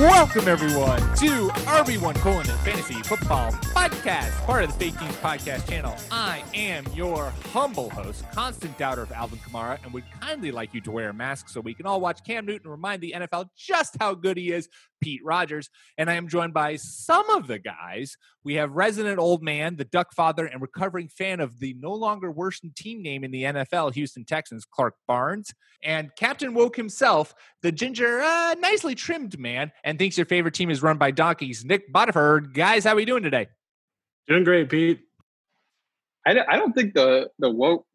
Yeah. Welcome everyone to RB1 Colon and Fantasy Football Podcast, part of the Fake Teams Podcast channel. I am your humble host, constant doubter of Alvin Kamara, and would kindly like you to wear a mask so we can all watch Cam Newton remind the NFL just how good he is, Pete Rogers. And I am joined by some of the guys. We have resident old man, the Duck Father, and recovering fan of the no longer worsened team name in the NFL, Houston Texans, Clark Barnes, and Captain Woke himself, the ginger, uh, nicely trimmed man, and thinks your favorite team is run by donkeys, Nick Bodiford. Guys, how are we doing today? Doing great, Pete. I don't, I don't think the the woke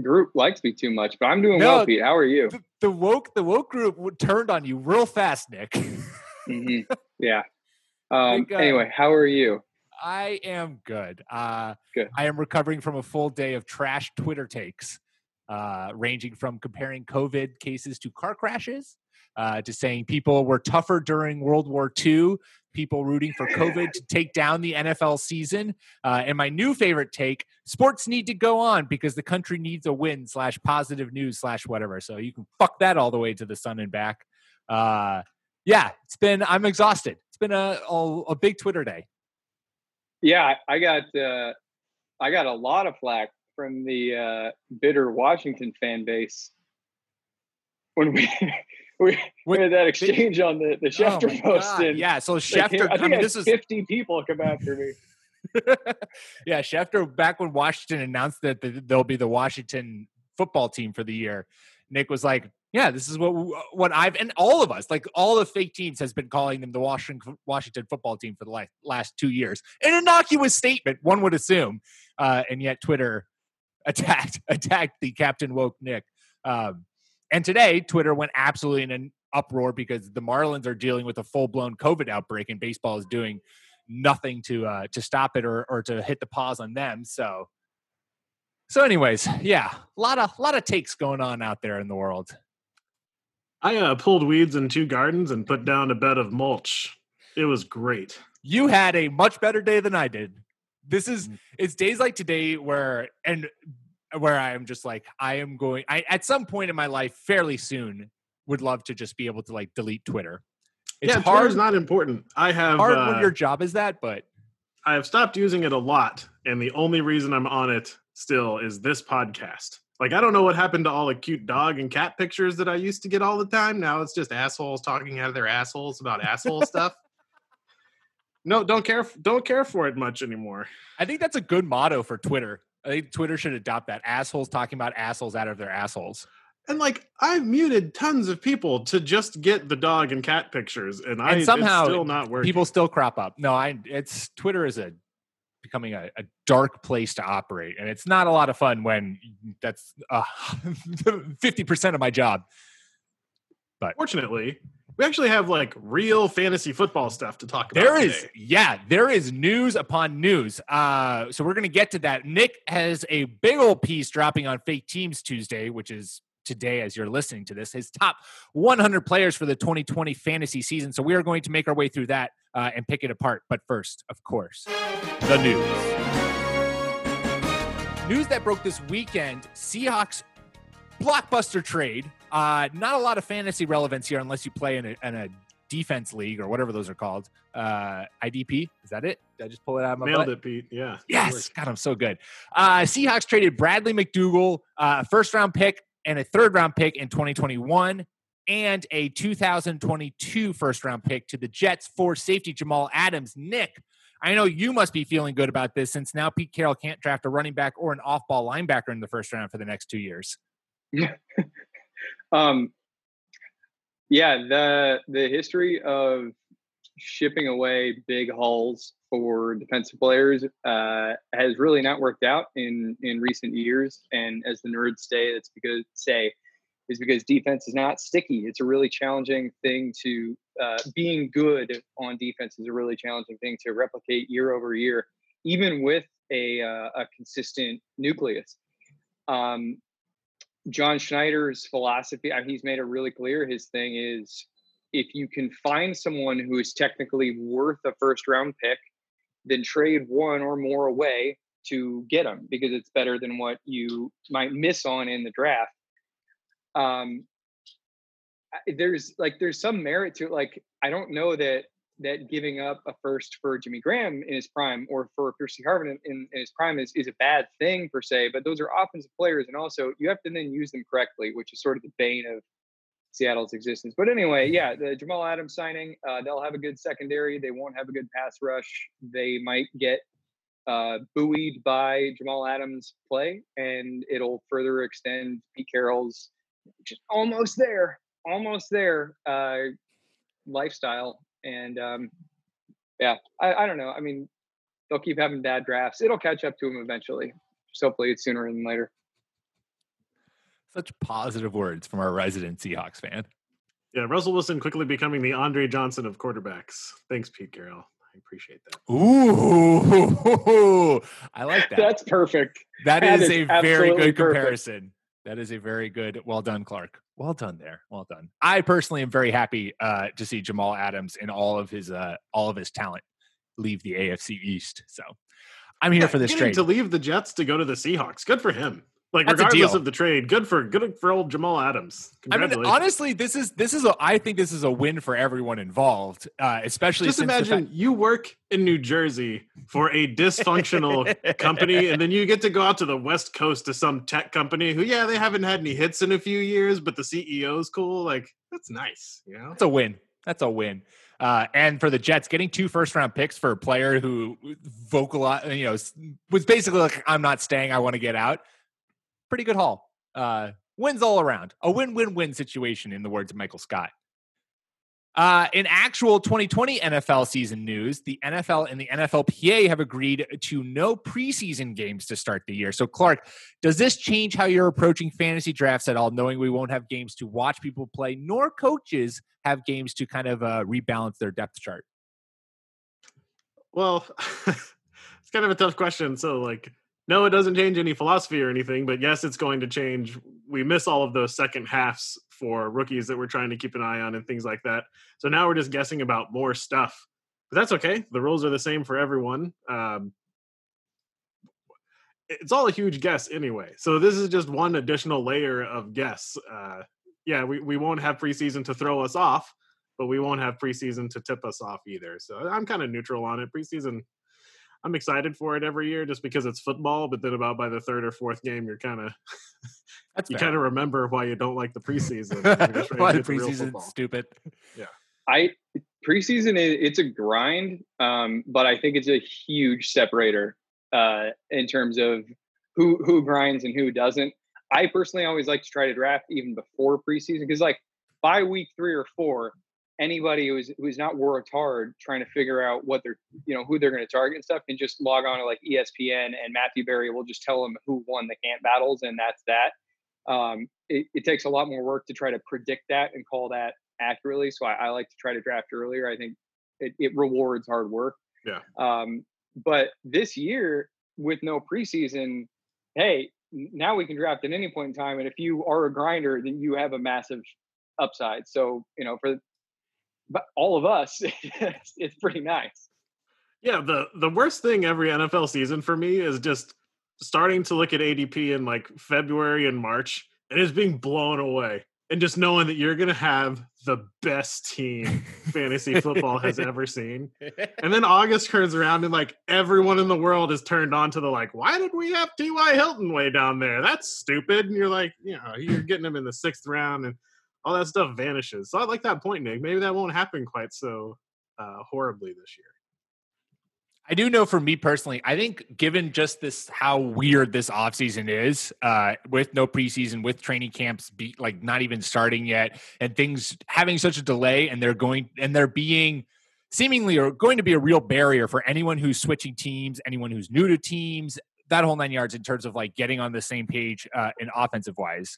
group likes me too much, but I'm doing No. well, Pete. How are you? The, the woke, the woke group turned on you real fast, Nick. hmm Yeah. Um, Think, uh, anyway, how are you? I am good. Uh, Good. I am recovering from a full day of trash Twitter takes, uh, ranging from comparing COVID cases to car crashes, uh, to saying people were tougher during World War II, people rooting for COVID to take down the NFL season, uh, and my new favorite take: sports need to go on because the country needs a win slash positive news slash whatever. So you can fuck that all the way to the sun and back. Uh, yeah, it's been. I'm exhausted. It's been a a, a big Twitter day. Yeah, I got uh, I got a lot of flack from the uh, bitter Washington fan base when we we, we had that exchange on the the Oh Schefter my post. And yeah, so like, Schefter. I I, think mean, I had this is 50 people come after me. yeah, Schefter. Back when Washington announced that th- they'll be the Washington football team for the year, Nick was like, "Yeah, this is what what I've and all of us, like all the fake teams, has been calling them the Washington Washington football team for the last last two years." An innocuous statement, one would assume, uh, and yet Twitter attacked attacked the Captain Woke Nick. Um, and today, Twitter went absolutely in an uproar because the Marlins are dealing with a full blown COVID outbreak, and baseball is doing nothing to uh, to stop it or or to hit the pause on them. So, so anyways, yeah, a lot of lot of takes going on out there in the world. I uh, pulled weeds in two gardens and put down a bed of mulch. It was great. You had a much better day than I did. This is it's days like today where and where I am just like I am going. I at some point in my life, fairly soon, would love to just be able to like delete Twitter. It's yeah, hard. Twitter's not important. I have hard uh, when your job is that, but I have stopped using it a lot, and the only reason I'm on it still is this podcast. Like I don't know what happened to all the cute dog and cat pictures that I used to get all the time. Now it's just assholes talking out of their assholes about asshole stuff. No, don't care. Don't care for it much anymore. I think that's a good motto for Twitter. I think Twitter should adopt that. Assholes talking about assholes out of their assholes. And like I've muted tons of people to just get the dog and cat pictures, and, I somehow still not working. people still crop up. No, I it's Twitter is a becoming a, a dark place to operate, and it's not a lot of fun when that's uh, fifty percent of my job. But fortunately, we actually have like real fantasy football stuff to talk about. There is, today. yeah, there is news upon news. Uh, so we're going to get to that. Nick has a big old piece dropping on Fake Teams Tuesday, which is today as you're listening to this. His top 100 players for the 2020 fantasy season. So we are going to make our way through that uh, and pick it apart. But first, of course, the news. News that broke this weekend: Seahawks blockbuster trade. Uh, not a lot of fantasy relevance here unless you play in a, in a defense league or whatever those are called. Uh, IDP is that it? Did I just pull it out of my nailed butt? it, Pete. Yeah. Yes, God, I'm so good. Uh, Seahawks traded Bradley McDougald, uh, a first round pick and a third round pick in 2021, and a 2022 first round pick to the Jets for safety Jamal Adams. Nick, I know you must be feeling good about this since now Pete Carroll can't draft a running back or an off ball linebacker in the first round for the next two years. um, yeah, the the history of shipping away big hauls for defensive players uh, has really not worked out in in recent years. And as the nerds say, that's because say is because defense is not sticky. It's a really challenging thing to uh, being good on defense is a really challenging thing to replicate year over year, even with a uh, a consistent nucleus. Um, John Schneider's philosophy, mean, he's made it really clear. His thing is if you can find someone who is technically worth a first round pick, then trade one or more away to get them because it's better than what you might miss on in the draft. Um, there's like there's some merit to it. Like I don't know that that giving up a first for Jimmy Graham in his prime or for Percy Harvin in, in, his prime is, is a bad thing per se, but those are offensive players. And also you have to then use them correctly, which is sort of the bane of Seattle's existence. But anyway, yeah, the Jamal Adams signing, uh, they'll have a good secondary. They won't have a good pass rush. They might get uh, buoyed by Jamal Adams' play, and it'll further extend Pete Carroll's just almost there, almost there uh, lifestyle. And um, yeah, I, I don't know. I mean, they'll keep having bad drafts. It'll catch up to them eventually. Just hopefully it's sooner than later. Such positive words from our resident Seahawks fan. Yeah, Russell Wilson quickly becoming the Andre Johnson of quarterbacks. Thanks, Pete Carroll. I appreciate that. Ooh, I like that. That's perfect. that, that is, is, a very good comparison. Perfect. That is a very good. Well done, Clark. Well done there. Well done. I personally am very happy uh, to see Jamal Adams and all of his uh, all of his talent leave the AFC East. So I'm here yeah, for this trade. To leave the Jets to go to the Seahawks. Good for him. Like That's regardless of the trade, good for good for old Jamal Adams. I mean, honestly, this is this is a I think this is a win for everyone involved, uh, especially. Just imagine you work in New Jersey for a dysfunctional company, and then you get to go out to the West Coast to some tech company who, yeah, they haven't had any hits in a few years, but the CEO's cool. Like that's nice, you know. That's a win. That's a win. Uh, and for the Jets, getting two first round picks for a player who vocalized, you know, was basically like, "I'm not staying. I want to get out." Pretty good haul. Uh, wins all around. A win win win situation, in the words of Michael Scott. Uh, in actual 2020 NFL season news, the NFL and the NFLPA have agreed to no preseason games to start the year. So, Clark, does this change how you're approaching fantasy drafts at all, knowing we won't have games to watch people play, nor coaches have games to kind of uh, rebalance their depth chart? Well, it's kind of a tough question. So, like, no, it doesn't change any philosophy or anything, but yes, it's going to change. We miss all of those second halves for rookies that we're trying to keep an eye on and things like that. So now we're just guessing about more stuff. But that's okay. The rules are the same for everyone. Um, it's all a huge guess anyway. So this is just one additional layer of guess. Uh, yeah, we, we won't have preseason to throw us off, but we won't have preseason to tip us off either. So I'm kind of neutral on it. Preseason I'm excited for it every year just because it's football. But then about by the third or fourth game, you're kind of you kind of remember why you don't like the preseason. why the preseason stupid. Yeah, I preseason it's a grind, um, but I think it's a huge separator uh, in terms of who who grinds and who doesn't. I personally always like to try to draft even before preseason because like by week three or four, anybody who's who's not worked hard trying to figure out what they're you know who they're going to target and stuff can just log on to like ESPN and Matthew Berry will just tell them who won the camp battles and that's that. Um, it, it, takes a lot more work to try to predict that and call that accurately. So I, I like to try to draft earlier. I think it, it rewards hard work. Yeah. Um, but this year with no preseason, hey, now we can draft at any point in time. And if you are a grinder, then you have a massive upside. So, you know, for but all of us, it's pretty nice. Yeah, the the worst thing every NFL season for me is just starting to look at ADP in like February and March and it's being blown away. And just knowing that you're going to have the best team fantasy football has ever seen. And then August turns around and like everyone in the world is turned on to the like, why did we have T.Y. Hilton way down there? That's stupid. And you're like, you know, you're getting him in the sixth round. And all that stuff vanishes. So I like that point, Nick. Maybe that won't happen quite so uh, horribly this year. I do know for me personally, I think given just this how weird this offseason is, uh, with no preseason, with training camps be like not even starting yet, and things having such a delay, and they're going and they're being seemingly are going to be a real barrier for anyone who's switching teams, anyone who's new to teams, that whole nine yards in terms of like getting on the same page uh, in offensive wise.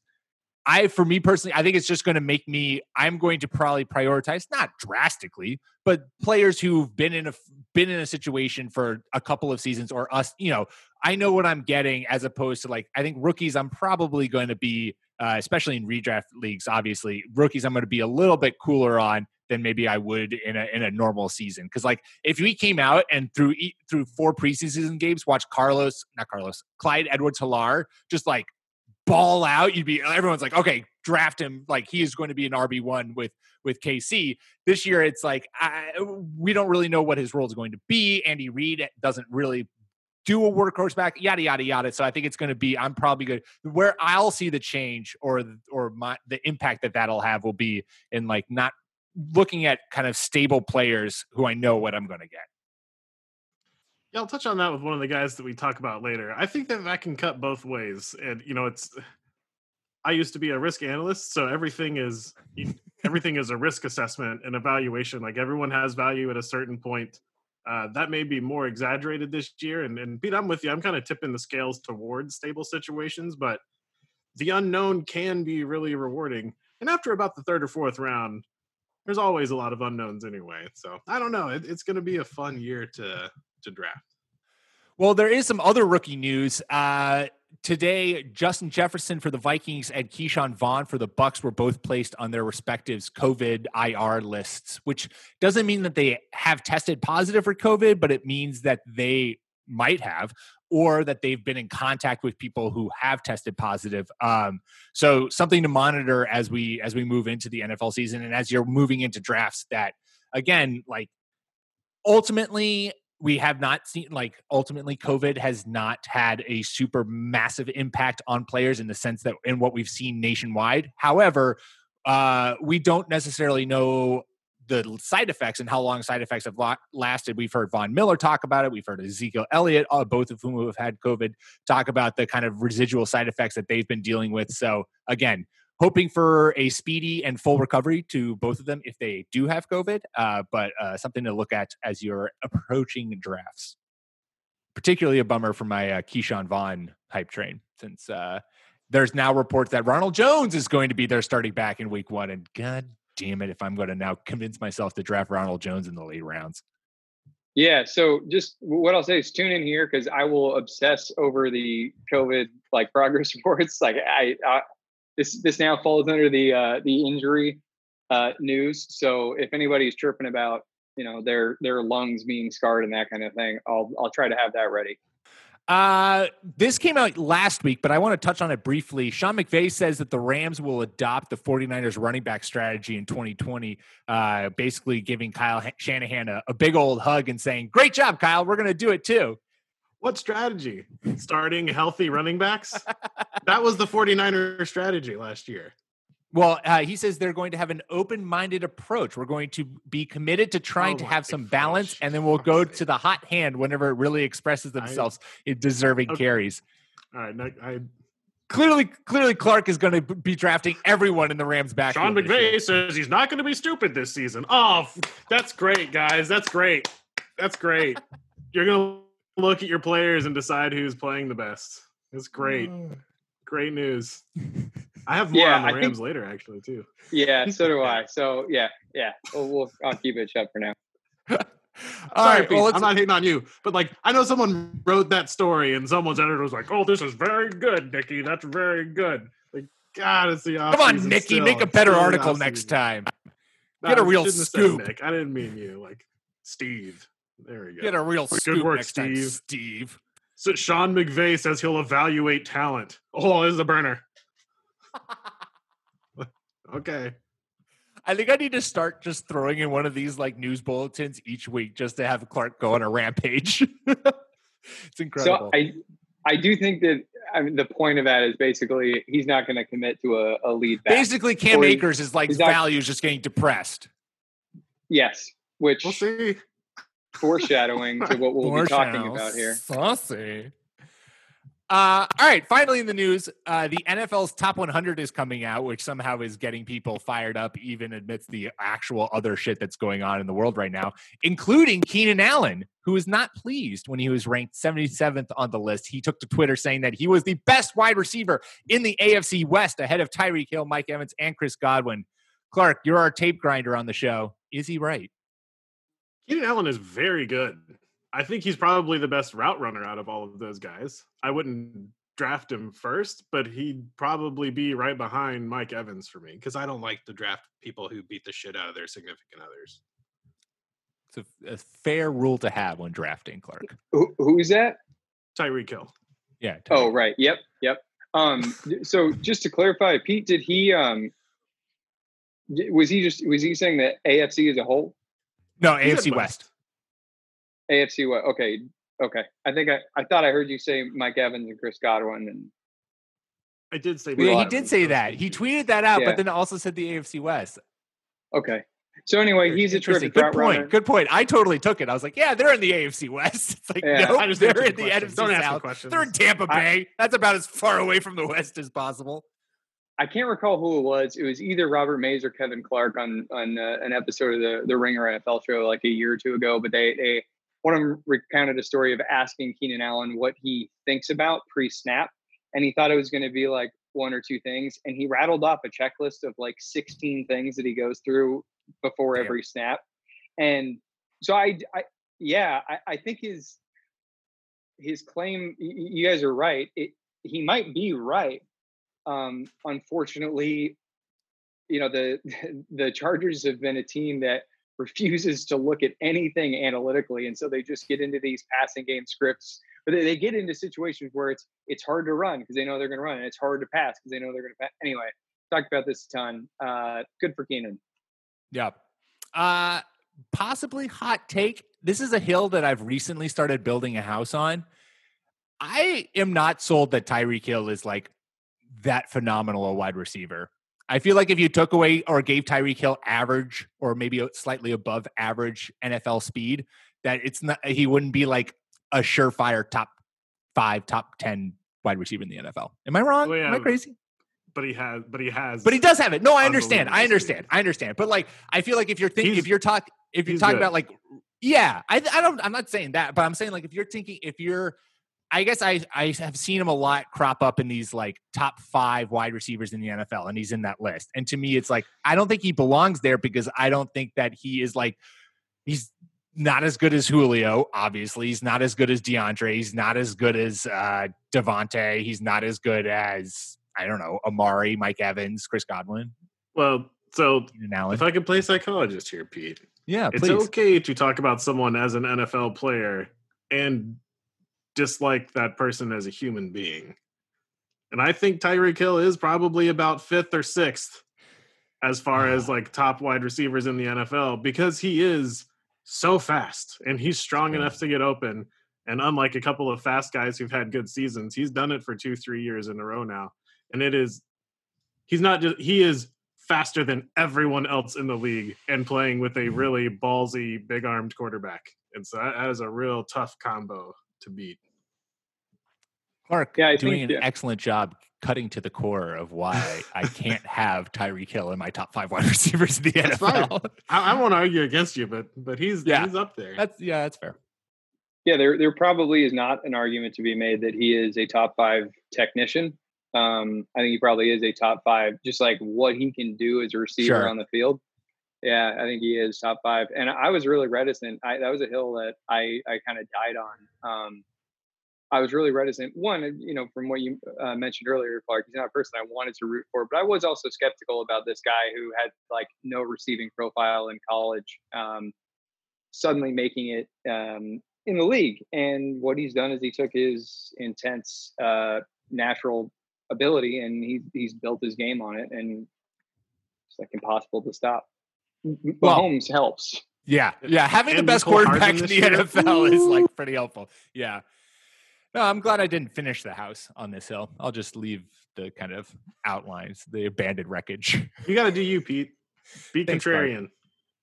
I, for me personally, I think it's just going to make me. I'm going to probably prioritize not drastically, but players who've been in a been in a situation for a couple of seasons or us. You know, I know what I'm getting as opposed to like I think rookies. I'm probably going to be, uh, especially in redraft leagues. Obviously, rookies. I'm going to be a little bit cooler on than maybe I would in a in a normal season. Because like if we came out and through through four preseason games, watch Carlos, not Carlos, Clyde Edwards Helaire just like ball out, you'd be everyone's like, okay, draft him. Like he is going to be an RB one with with KC. This year, it's like I, we don't really know what his role is going to be. Andy Reid doesn't really do a workhorse back, yada yada yada. So I think it's going to be. I'm probably good. Where I'll see the change or or my the impact that that'll have will be in like not looking at kind of stable players who I know what I'm going to get. Yeah, I'll touch on that with one of the guys that we talk about later. I think that that can cut both ways, and you know, it's. I used to be a risk analyst, so everything is everything is a risk assessment and evaluation. Like everyone has value at a certain point. Uh, that may be more exaggerated this year, and and Pete, I'm with you. I'm kind of tipping the scales towards stable situations, but the unknown can be really rewarding. And after about the third or fourth round, there's always a lot of unknowns anyway. So I don't know. It, it's going to be a fun year to to draft. Well, there is some other rookie news. Uh, today, Justin Jefferson for the Vikings and Ke'Shawn Vaughn for the Bucs were both placed on their respective COVID IR lists, which doesn't mean that they have tested positive for COVID, but it means that they might have or that they've been in contact with people who have tested positive um, so something to monitor as we as we move into the nfl season and as you're moving into drafts that again like ultimately we have not seen like ultimately covid has not had a super massive impact on players in the sense that in what we've seen nationwide however uh, we don't necessarily know the side effects and how long side effects have lasted. We've heard Von Miller talk about it. We've heard Ezekiel Elliott, uh, both of whom have had COVID, talk about the kind of residual side effects that they've been dealing with. So again, hoping for a speedy and full recovery to both of them if they do have COVID, uh, but uh, something to look at as you're approaching drafts. Particularly a bummer for my uh, Ke'Shawn Vaughn hype train, since uh, there's now reports that Ronald Jones is going to be their starting back in week one. And God damn it, if I'm going to now convince myself to draft Ronald Jones in the late rounds. Yeah. So just what I'll say is tune in here because I will obsess over the COVID like progress reports. Like I, I this this now falls under the uh, the injury uh, news. So if anybody's chirping about you know their their lungs being scarred and that kind of thing, I'll I'll try to have that ready. Uh, this came out last week, but I want to touch on it briefly. Sean McVay says that the Rams will adopt the 49ers running back strategy in 2020, uh, basically giving Kyle Shanahan a, a big old hug and saying, Great job, Kyle. We're going to do it too. What strategy? Starting healthy running backs? that was the 49er strategy last year. Well, uh, he says they're going to have an open-minded approach. We're going to be committed to trying oh to have some balance, and then we'll go to the hot hand whenever it really expresses themselves I, in deserving okay. carries. All right, no, I clearly, clearly, Clark is going to be drafting everyone in the Rams back. Sean McVay says he's not going to be stupid this season. Oh, that's great, guys. That's great. That's great. You're going to look at your players and decide who's playing the best. It's great. Mm. Great news. I have more yeah, on the Rams think, later, actually, too. Yeah, so do I. So yeah, yeah. We'll, we'll I'll keep it shut for now. Sorry, right, well, I'm not hating on you, but like I know someone wrote that story and someone's editor was like, "Oh, this is very good, Nikki. That's very good." Like, God, it's the come on, Nikki, still. make a better article next time. No, Get a real scoop. Nick. I didn't mean you, like Steve. There we go. Get a real good scoop work, next Steve. Time, Steve. So Sean McVay says he'll evaluate talent. Oh, this is a burner. okay. I think I need to start just throwing in one of these like news bulletins each week just to have Clark go on a rampage. it's incredible. So I I do think that I mean the point of that is basically he's not going to commit to a, a lead back. Basically, Cam Akers is like value is just getting depressed. Yes, which we'll see. Foreshadowing to what we'll be talking about here. Saucy. Uh, all right. Finally, in the news, uh, the NFL's top 100 is coming out, which somehow is getting people fired up, even amidst the actual other shit that's going on in the world right now, including Keenan Allen, who was not pleased when he was ranked 77th on the list. He took to Twitter saying that he was the best wide receiver in the AFC West, ahead of Tyreek Hill, Mike Evans, and Chris Godwin. Clark, you're our tape grinder on the show. Is he right? Keenan Allen is very good. I think he's probably the best route runner out of all of those guys. I wouldn't draft him first, but he'd probably be right behind Mike Evans for me because I don't like to draft people who beat the shit out of their significant others. It's a, a fair rule to have when drafting, Clark. Who, who's that? Tyreek Hill. Yeah. Oh, right. Yep. Yep. Um, so just to clarify, Pete, did he um was he just was he saying that AFC as a whole? No, AFC West. AFC West. Okay, okay. I think I, I thought I heard you say Mike Evans and Chris Godwin, and I did say. Yeah, he did say that. He tweeted that out, Yeah. but then also said the AFC West. okay. So anyway, he's a Interesting. terrific Good point. runner. Good point. I totally took it. I was like, yeah, they're in the AFC West. It's like, Yeah. no, I just they're in the the questions. NFC Don't ask South. questions. They're in Tampa I- Bay. That's about as far away from the West as possible. I can't recall who it was. It was either Robert Mays or Kevin Clark on on uh, an episode of the the Ringer NFL show like a year or two ago. But they they one of them recounted a story of asking Keenan Allen what he thinks about pre snap, and he thought it was going to be like one or two things, and he rattled off a checklist of like sixteen things that he goes through before Damn. every snap, and so I, I yeah, I, I think his his claim. You guys are right. It, he might be right. Um, unfortunately, you know the the Chargers have been a team that refuses to look at anything analytically, and so they just get into these passing game scripts. But they, they get into situations where it's it's hard to run because they know they're going to run, and it's hard to pass because they know they're going to pass. Anyway, talked about this a ton. Uh, good for Keenan. Yep. Uh, possibly hot take. This is a hill that I've recently started building a house on. I am not sold that Tyreek Hill is like that phenomenal a wide receiver. I feel like if you took away or gave Tyreek Hill average or maybe slightly above average NFL speed, that it's not he wouldn't be like a surefire top five, top ten wide receiver in the NFL. Am I wrong? Well, Am I crazy? But he has. But he has. But he does have it. No, I understand. I understand. I understand. But like, I feel like if you're thinking, He's- if you're talking, if you're talking good. about like, yeah, I, I don't, I'm not saying that, but I'm saying like, if you're thinking, if you're, I guess I, I have seen him a lot crop up in these like top five wide receivers in the NFL, and he's in that list. And to me, it's like I don't think he belongs there because I don't think that he is like, he's not as good as Julio. Obviously, he's not as good as DeAndre. He's not as good as uh, Davante. He's not as good as I don't know Amari, Mike Evans, Chris Godwin. Well, so if I could play psychologist here, Pete, yeah, it's please. okay to talk about someone as an NFL player and dislike that person as a human being. And I think Tyreek Hill is probably about fifth or sixth as far as like top wide receivers in the NFL because he is so fast and he's strong Yeah. enough to get open. And unlike a couple of fast guys who've had good seasons, he's done it for two, three years in a row now. And it is, he's not just, he is faster than everyone else in the league and playing with a mm-hmm. really ballsy, big armed quarterback. And so that, that is a real tough combo to beat. Clark Yeah, I doing think- an yeah. excellent job cutting to the core of why I can't have Tyreek Hill in my top five wide receivers in the That's fine. NFL. I, I won't argue against you, but but he's Yeah. he's up there. That's yeah, that's fair. Yeah, there there probably is not an argument to be made that he is a top five technician. Um, I think he probably is a top five, just like what he can do as a receiver Sure. on the field. Yeah, I think he is top five. And I was really reticent. I, that was a hill that I I kind of died on. Um, I was really reticent. One, you know, from what you uh, mentioned earlier, Clark, he's not a person I wanted to root for, but I was also skeptical about this guy who had like no receiving profile in college, um, suddenly making it um, in the league. And what he's done is he took his intense uh, natural ability and he, he's built his game on it, and it's like impossible to stop. Well- Mahomes helps. Yeah, yeah. Having the best quarterback in the year? NFL is like pretty helpful. Yeah. No, I'm glad I didn't finish the house on this hill. I'll just leave the kind of outlines, the abandoned wreckage. You got to do you, Pete. Be Thanks, Mark. contrarian.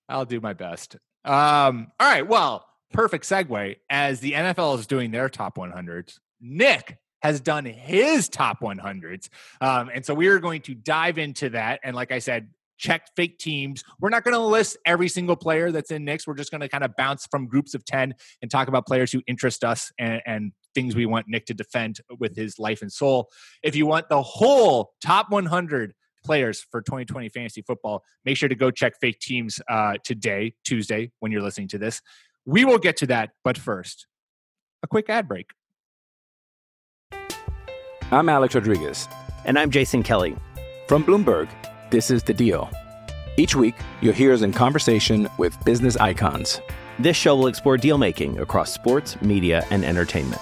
I'll do my best. Um, all right. Well, perfect segue as the NFL is doing their top 100s. Nick has done his top 100s. Um, and so we are going to dive into that. And like I said, check fake teams. We're not going to list every single player that's in Nick's. We're just going to kind of bounce from groups of 10 and talk about players who interest us and, and things we want Nick to defend with his life and soul. If you want the whole top 100 players for 2020 fantasy football, make sure to go check fake teams uh, today, Tuesday, when you're listening to this. We will get to that, but first, a quick ad break. I'm Alex Rodriguez. And I'm Jason Kelly. From Bloomberg, this is The Deal. Each week, you'll hear us in conversation with business icons. This show will explore deal making across sports, media, and entertainment.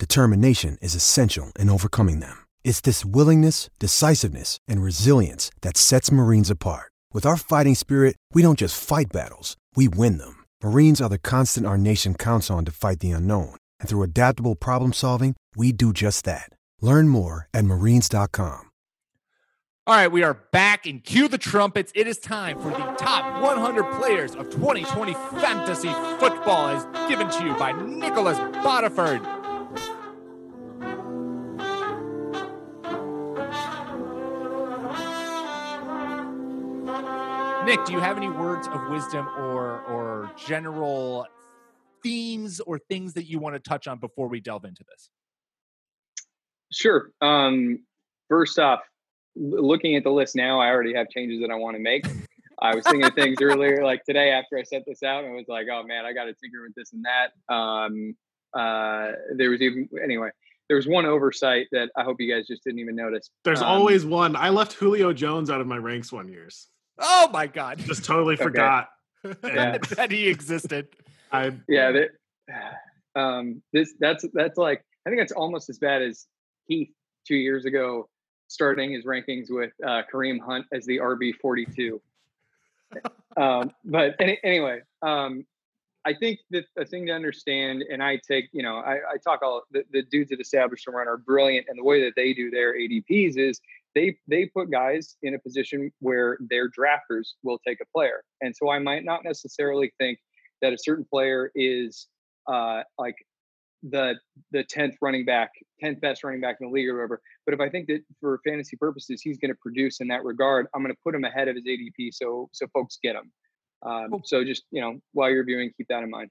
determination is essential in overcoming them. It's this willingness, decisiveness, and resilience that sets Marines apart. With our fighting spirit, we don't just fight battles, we win them. Marines are the constant our nation counts on to fight the unknown. And through adaptable problem solving, we do just that. Learn more at marines.com. All right, we are back and cue the trumpets. It is time for the top 100 players of 2020 fantasy football as given to you by Nicholas Bodiford. Nick, do you have any words of wisdom or or general themes or things that you want to touch on before we delve into this? Sure. Um, first off, looking at the list now, I already have changes that I want to make. I was thinking of things earlier, like today after I sent this out, and was like, oh man, I got to tinker with this and that. Um, uh, there was even anyway. There was one oversight that I hope you guys just didn't even notice. There's Um, always one. I left Julio Jones out of my ranks one years. Oh my god. Just totally Okay. forgot. Yeah. that he existed. I yeah that, um this that's that's like i think that's almost as bad as heath two years ago starting his rankings with uh kareem hunt as the rb 42 um but any, anyway um i think that the thing to understand and i take you know i, I talk all the, the dudes at established run are brilliant and the way that they do their adps is they they put guys in a position where their drafters will take a player and so i might not necessarily think that a certain player is uh, like the the tenth running back, tenth best running back in the league or whatever. But if I think that for fantasy purposes he's going to produce in that regard, I'm going to put him ahead of his ADP so so folks get him. Um, so just you know while you're viewing, keep that in mind.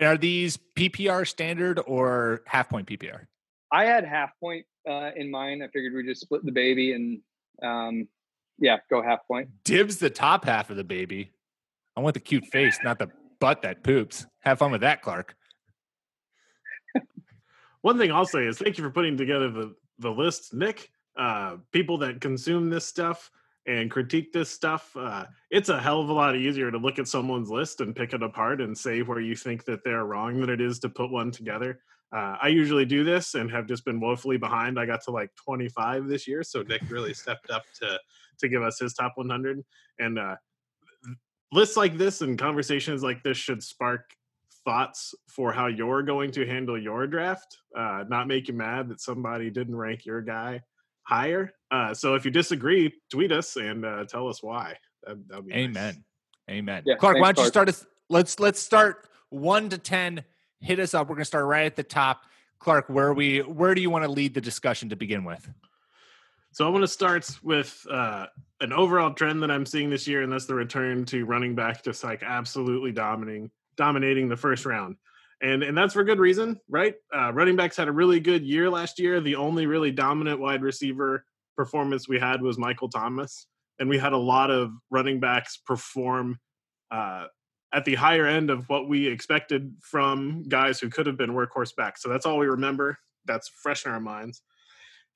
Are these PPR standard or half point PPR? I had half point uh, in mind. I figured we'd just split the baby and um, yeah, go half point. Dibs the top half of the baby. I want the cute face, not the butt that poops. Have fun with that, Clark. One thing I'll say is thank you for putting together the the list, Nick. Uh, people that consume this stuff and critique this stuff, uh, it's a hell of a lot easier to look at someone's list and pick it apart and say where you think that they're wrong than it is to put one together. Uh, I usually do this and have just been woefully behind. I got to like 25 this year, so Nick really stepped up to to give us his top 100. And uh, lists like this and conversations like this should spark thoughts for how you're going to handle your draft. Uh, not make you mad that somebody didn't rank your guy higher. Uh, so if you disagree, tweet us and uh, tell us why. That, that'd be nice. Amen. Amen. Yeah, Clark, why don't you start us? Let's let's start one to ten. Hit us up. We're gonna start right at the top. Clark, where we where do you want to lead the discussion to begin with? So I want to start with uh, an overall trend that I'm seeing this year, and that's the return to running back just like absolutely dominating dominating the first round. And and that's for good reason, right? Uh, running backs had a really good year last year. The only really dominant wide receiver performance we had was Michael Thomas, and we had a lot of running backs perform uh, at the higher end of what we expected from guys who could have been workhorse backs. So that's all we remember. That's fresh in our minds.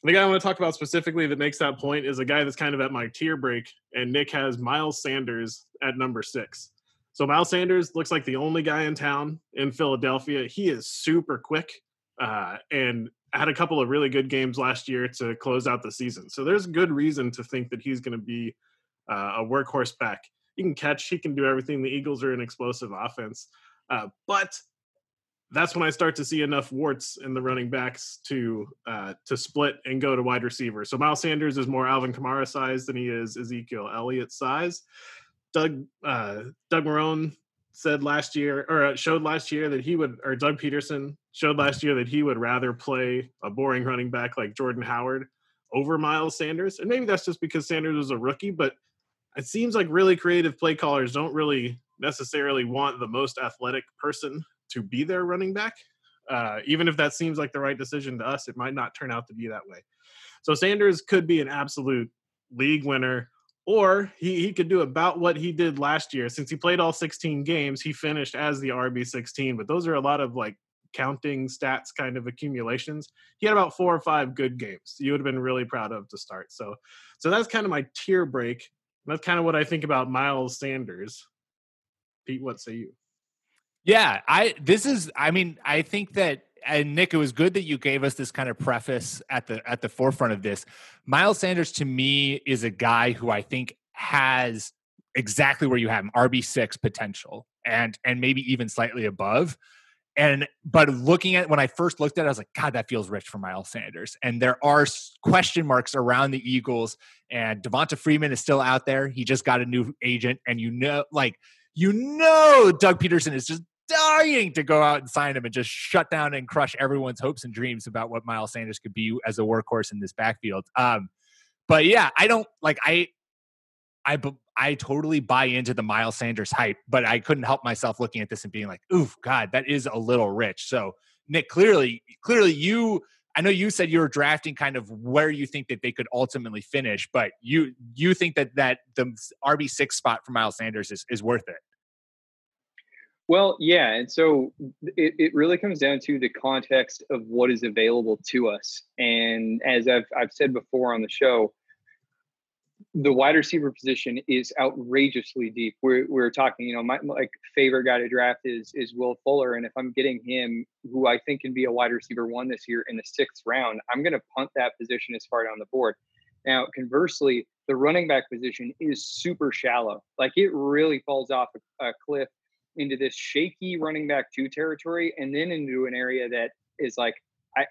The guy I want to talk about specifically that makes that point is a guy that's kind of at my tier break, and Nick has Miles Sanders at number six. So Miles Sanders looks like the only guy in town in Philadelphia. He is super quick uh, and had a couple of really good games last year to close out the season. So there's good reason to think that he's going to be uh, a workhorse back. He can catch, he can do everything. The Eagles are an explosive offense. Uh, but that's when I start to see enough warts in the running backs to uh, to split and go to wide receiver. So Miles Sanders is more Alvin Kamara size than he is Ezekiel Elliott size. Doug uh, Doug Marrone said last year or uh, showed last year that he would or Doug Pederson showed last year that he would rather play a boring running back like Jordan Howard over Miles Sanders. And maybe that's just because Sanders was a rookie, but it seems like really creative play callers don't really necessarily want the most athletic person to be their running back. Uh, even if that seems like the right decision to us, it might not turn out to be that way. So Sanders could be an absolute league winner, or he, he could do about what he did last year. Since he played all 16 games, he finished as the RB16. But those are a lot of like counting stats kind of accumulations. He had about four or five good games. You would have been really proud of to start. So, so that's kind of my tier break. That's kind of what I think about Miles Sanders. Pete, what say you? Yeah, I this is I mean, I think that and Nick, it was good that you gave us this kind of preface at the at the forefront of this. Miles Sanders to me is a guy who I think has exactly where you have him, RB six potential, and and maybe even slightly above. And but looking at when I first looked at it, I was like, God, that feels rich for Miles Sanders. And there are question marks around the Eagles. And Devonta Freeman is still out there. He just got a new agent, and you know, like you know, Doug Pederson is just dying to go out and sign him and just shut down and crush everyone's hopes and dreams about what Miles Sanders could be as a workhorse in this backfield. Um, but yeah, I don't like I, I, I totally buy into the Miles Sanders hype, but I couldn't help myself looking at this and being like, "Oof, God, that is a little rich." So, Nick, clearly, clearly, you. I know you said you were drafting kind of where you think that they could ultimately finish, but you you think that that the RB six spot for Miles Sanders is is worth it. Well, yeah. And so it, it really comes down to the context of what is available to us. And as I've, I've said before on the show, the wide receiver position is outrageously deep. We're, we're talking, you know, my like favorite guy to draft is is Will Fuller, and if I'm getting him, who I think can be a wide receiver one this year in the sixth round, I'm going to punt that position as far down the board. Now, conversely, the running back position is super shallow. Like it really falls off a, a cliff into this shaky running back two territory and then into an area that is like I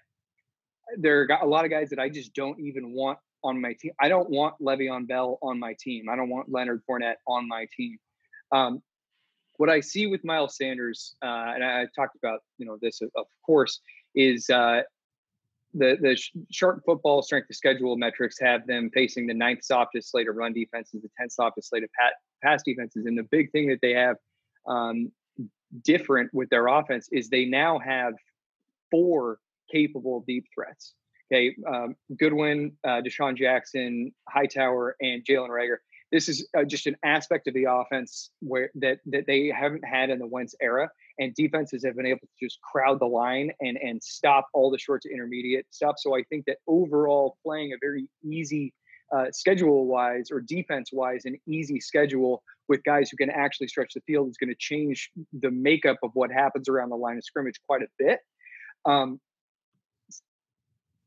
there are a lot of guys that I just don't even want on my team. I don't want Le'Veon Bell on my team. I don't want Leonard Fournette on my team. Um, what I see with Miles Sanders, uh, and I, I, talked about you know this of course, is uh, the the sharp football strength of schedule metrics have them facing the ninth softest slate of run defenses, the tenth softest slate of pat, pass defenses, and the big thing that they have um, different with their offense is they now have four capable deep threats. Okay, um, Goodwin, uh, DeSean Jackson, Hightower, and Jalen Reagor. This is uh, just an aspect of the offense where that that they haven't had in the Wentz era, and defenses have been able to just crowd the line and and stop all the short to intermediate stuff. So I think that overall, playing a very easy uh, schedule wise or defense wise, an easy schedule with guys who can actually stretch the field is going to change the makeup of what happens around the line of scrimmage quite a bit. Um,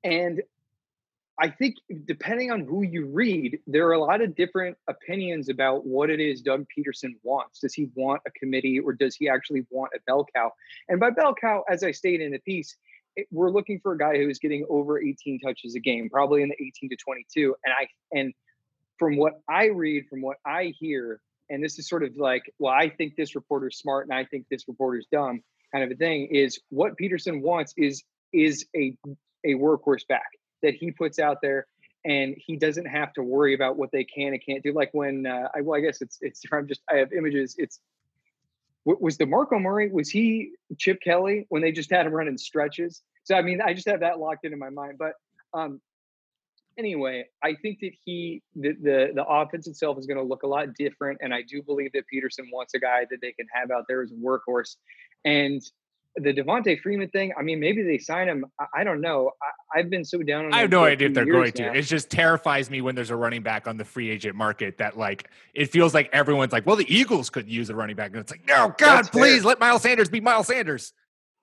and I think depending on who you read, there are a lot of different opinions about what it is Doug Pederson wants. Does he want a committee or does he actually want a bell cow? And by bell cow, as I stated in the piece, it, we're looking for a guy who's getting over 18 touches a game, probably in the 18 to 22. And I and from what I read, from what I hear, and this is sort of like, well, I think this reporter's smart and I think this reporter's dumb, kind of a thing. Is what Pederson wants is is a a workhorse back that he puts out there and he doesn't have to worry about what they can and can't do. Like when uh, I well, I guess it's it's I'm just I have images. It's was DeMarco Murray was he Chip Kelly when they just had him running stretches? So I mean, I just have that locked into my mind. But um, anyway, I think that he the, the the offense itself is going to look a lot different, and I do believe that Pederson wants a guy that they can have out there as a workhorse. And the Devonta Freeman thing, I mean, maybe they sign him. I, I don't know. I, have been so down on. I have no idea if they're going now. to. It just terrifies me when there's a running back on the free agent market that like it feels like everyone's like, well, the Eagles could use a running back, and it's like, no, God, That's please fair. let Miles Sanders be Miles Sanders.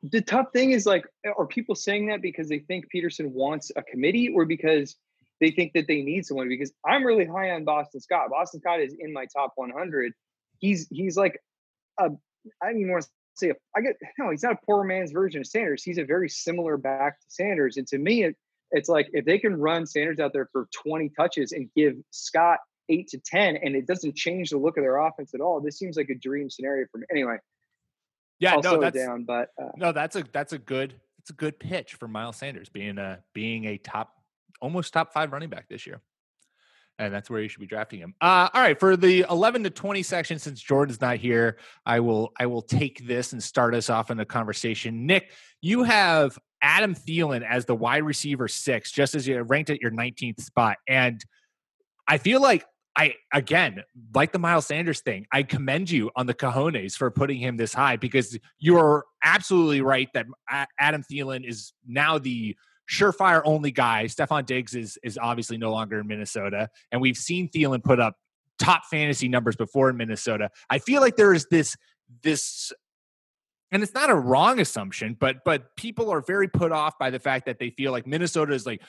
The tough thing is like, are people saying that because they think Pederson wants a committee, or because they think that they need someone? Because I'm really high on Boston Scott. Boston Scott is in my top 100. He's he's like a I don't even want to say I get no, he's not a poor man's version of Sanders. He's a very similar back to Sanders. And to me, it, it's like if they can run Sanders out there for 20 touches and give Scott eight to 10, and it doesn't change the look of their offense at all, this seems like a dream scenario for me. Anyway. Yeah, I'll no, that's down, but uh, no, that's a that's a good it's a good pitch for Miles Sanders being a being a top almost top five running back this year and that's where you should be drafting him. Uh, all right, for the 11 to 20 section, since Jordan's not here, I will I will take this and start us off in the conversation. Nick, you have Adam Thielen as the wide receiver six, just as you ranked at your 19th spot, and I feel like I again like the Miles Sanders thing. I commend you on the cojones for putting him this high because you are absolutely right that Adam Thielen is now the surefire only guy. Stefon Diggs is is obviously no longer in Minnesota, and we've seen Thielen put up top fantasy numbers before in Minnesota. I feel like there is this this and it's not a wrong assumption, but but people are very put off by the fact that they feel like Minnesota is like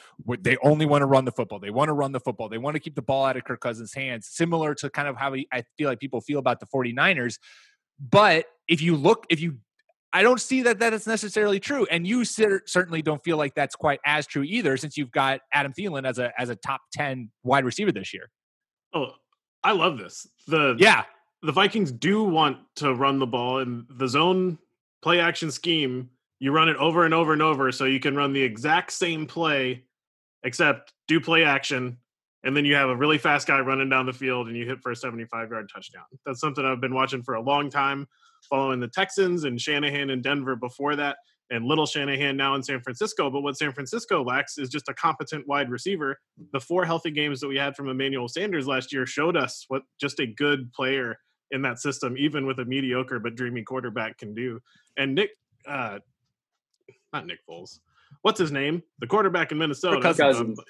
they only want to run the football. They want to run the football. They want to keep the ball out of Kirk Cousins' hands, similar to kind of how I feel like people feel about the 49ers. But if you look, if you I don't see that that is necessarily true, and you certainly don't feel like that's quite as true either, since you've got Adam Thielen as a as a top ten wide receiver this year. Oh, I love this. The yeah, the Vikings do want to run the ball in the zone play action scheme. You run it over and over and over, so you can run the exact same play, except do play action, and then you have a really fast guy running down the field, and you hit for a seventy-five yard touchdown. That's something I've been watching for a long time following the Texans and Shanahan in Denver before that, and little Shanahan now in San Francisco. But what San Francisco lacks is just a competent wide receiver. The four healthy games that we had from Emmanuel Sanders last year showed us what just a good player in that system, even with a mediocre but dreamy quarterback, can do. And Nick, uh, not Nick Foles, what's his name? The quarterback in Minnesota. Kirk Cousins. Um,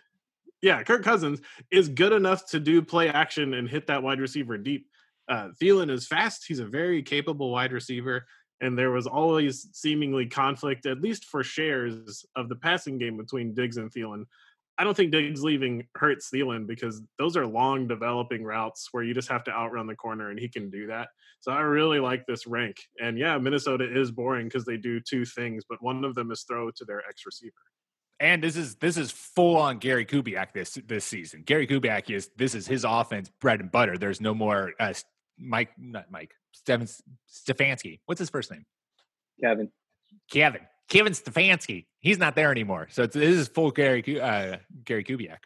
yeah, Kirk Cousins is good enough to do play action and hit that wide receiver deep. Uh, Thielen is fast. He's a very capable wide receiver. And there was always seemingly conflict, at least for shares of the passing game between Diggs and Thielen. I don't think Diggs leaving hurts Thielen because those are long developing routes where you just have to outrun the corner and he can do that. So I really like this rank. And yeah, Minnesota is boring because they do two things, but one of them is throw to their ex receiver. And this is this is full on Gary Kubiak this this season. Gary Kubiak is this is his offense bread and butter. There's no more uh, Mike, not Mike, Steven Stefanski. What's his first name? Kevin. Kevin. Kevin Stefanski. He's not there anymore. So this is full Gary uh, Gary Kubiak.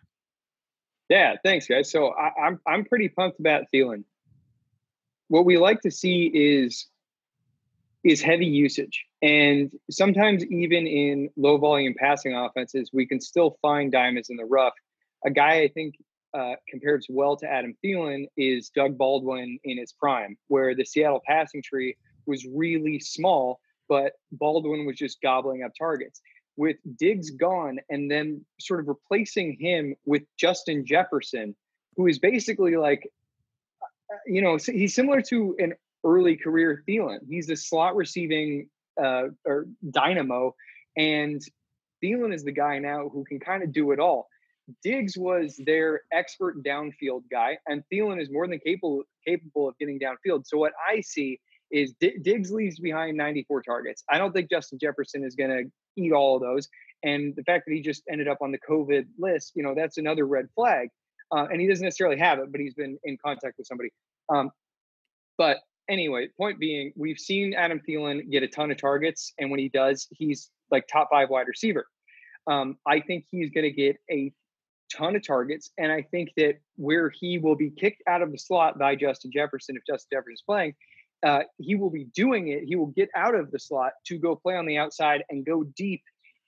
Yeah, thanks, guys. So I, I'm I'm pretty pumped about Thielen. What we like to see is is heavy usage, and sometimes even in low volume passing offenses, we can still find diamonds in the rough. A guy I think uh, compares well to Adam Thielen is Doug Baldwin in his prime, where the Seattle passing tree was really small, but Baldwin was just gobbling up targets. With Diggs gone and then sort of replacing him with Justin Jefferson, who is basically like, uh, you know, he's similar to an early career Thielen. He's a slot receiving uh, or dynamo, and Thielen is the guy now who can kind of do it all. Diggs was their expert downfield guy, and Thielen is more than capable capable of getting downfield. So what I see is D- Diggs leaves behind 94 targets. I don't think Justin Jefferson is going to eat all of those, and the fact that he just ended up on the COVID list, you know, that's another red flag. Uh, and he doesn't necessarily have it, but he's been in contact with somebody. Um, but anyway, point being, we've seen Adam Thielen get a ton of targets, and when he does, he's like top five wide receiver. Um, I think he's going to get a ton of targets. And I think that where he will be kicked out of the slot by Justin Jefferson, if Justin Jefferson is playing, uh, he will be doing it. He will get out of the slot to go play on the outside and go deep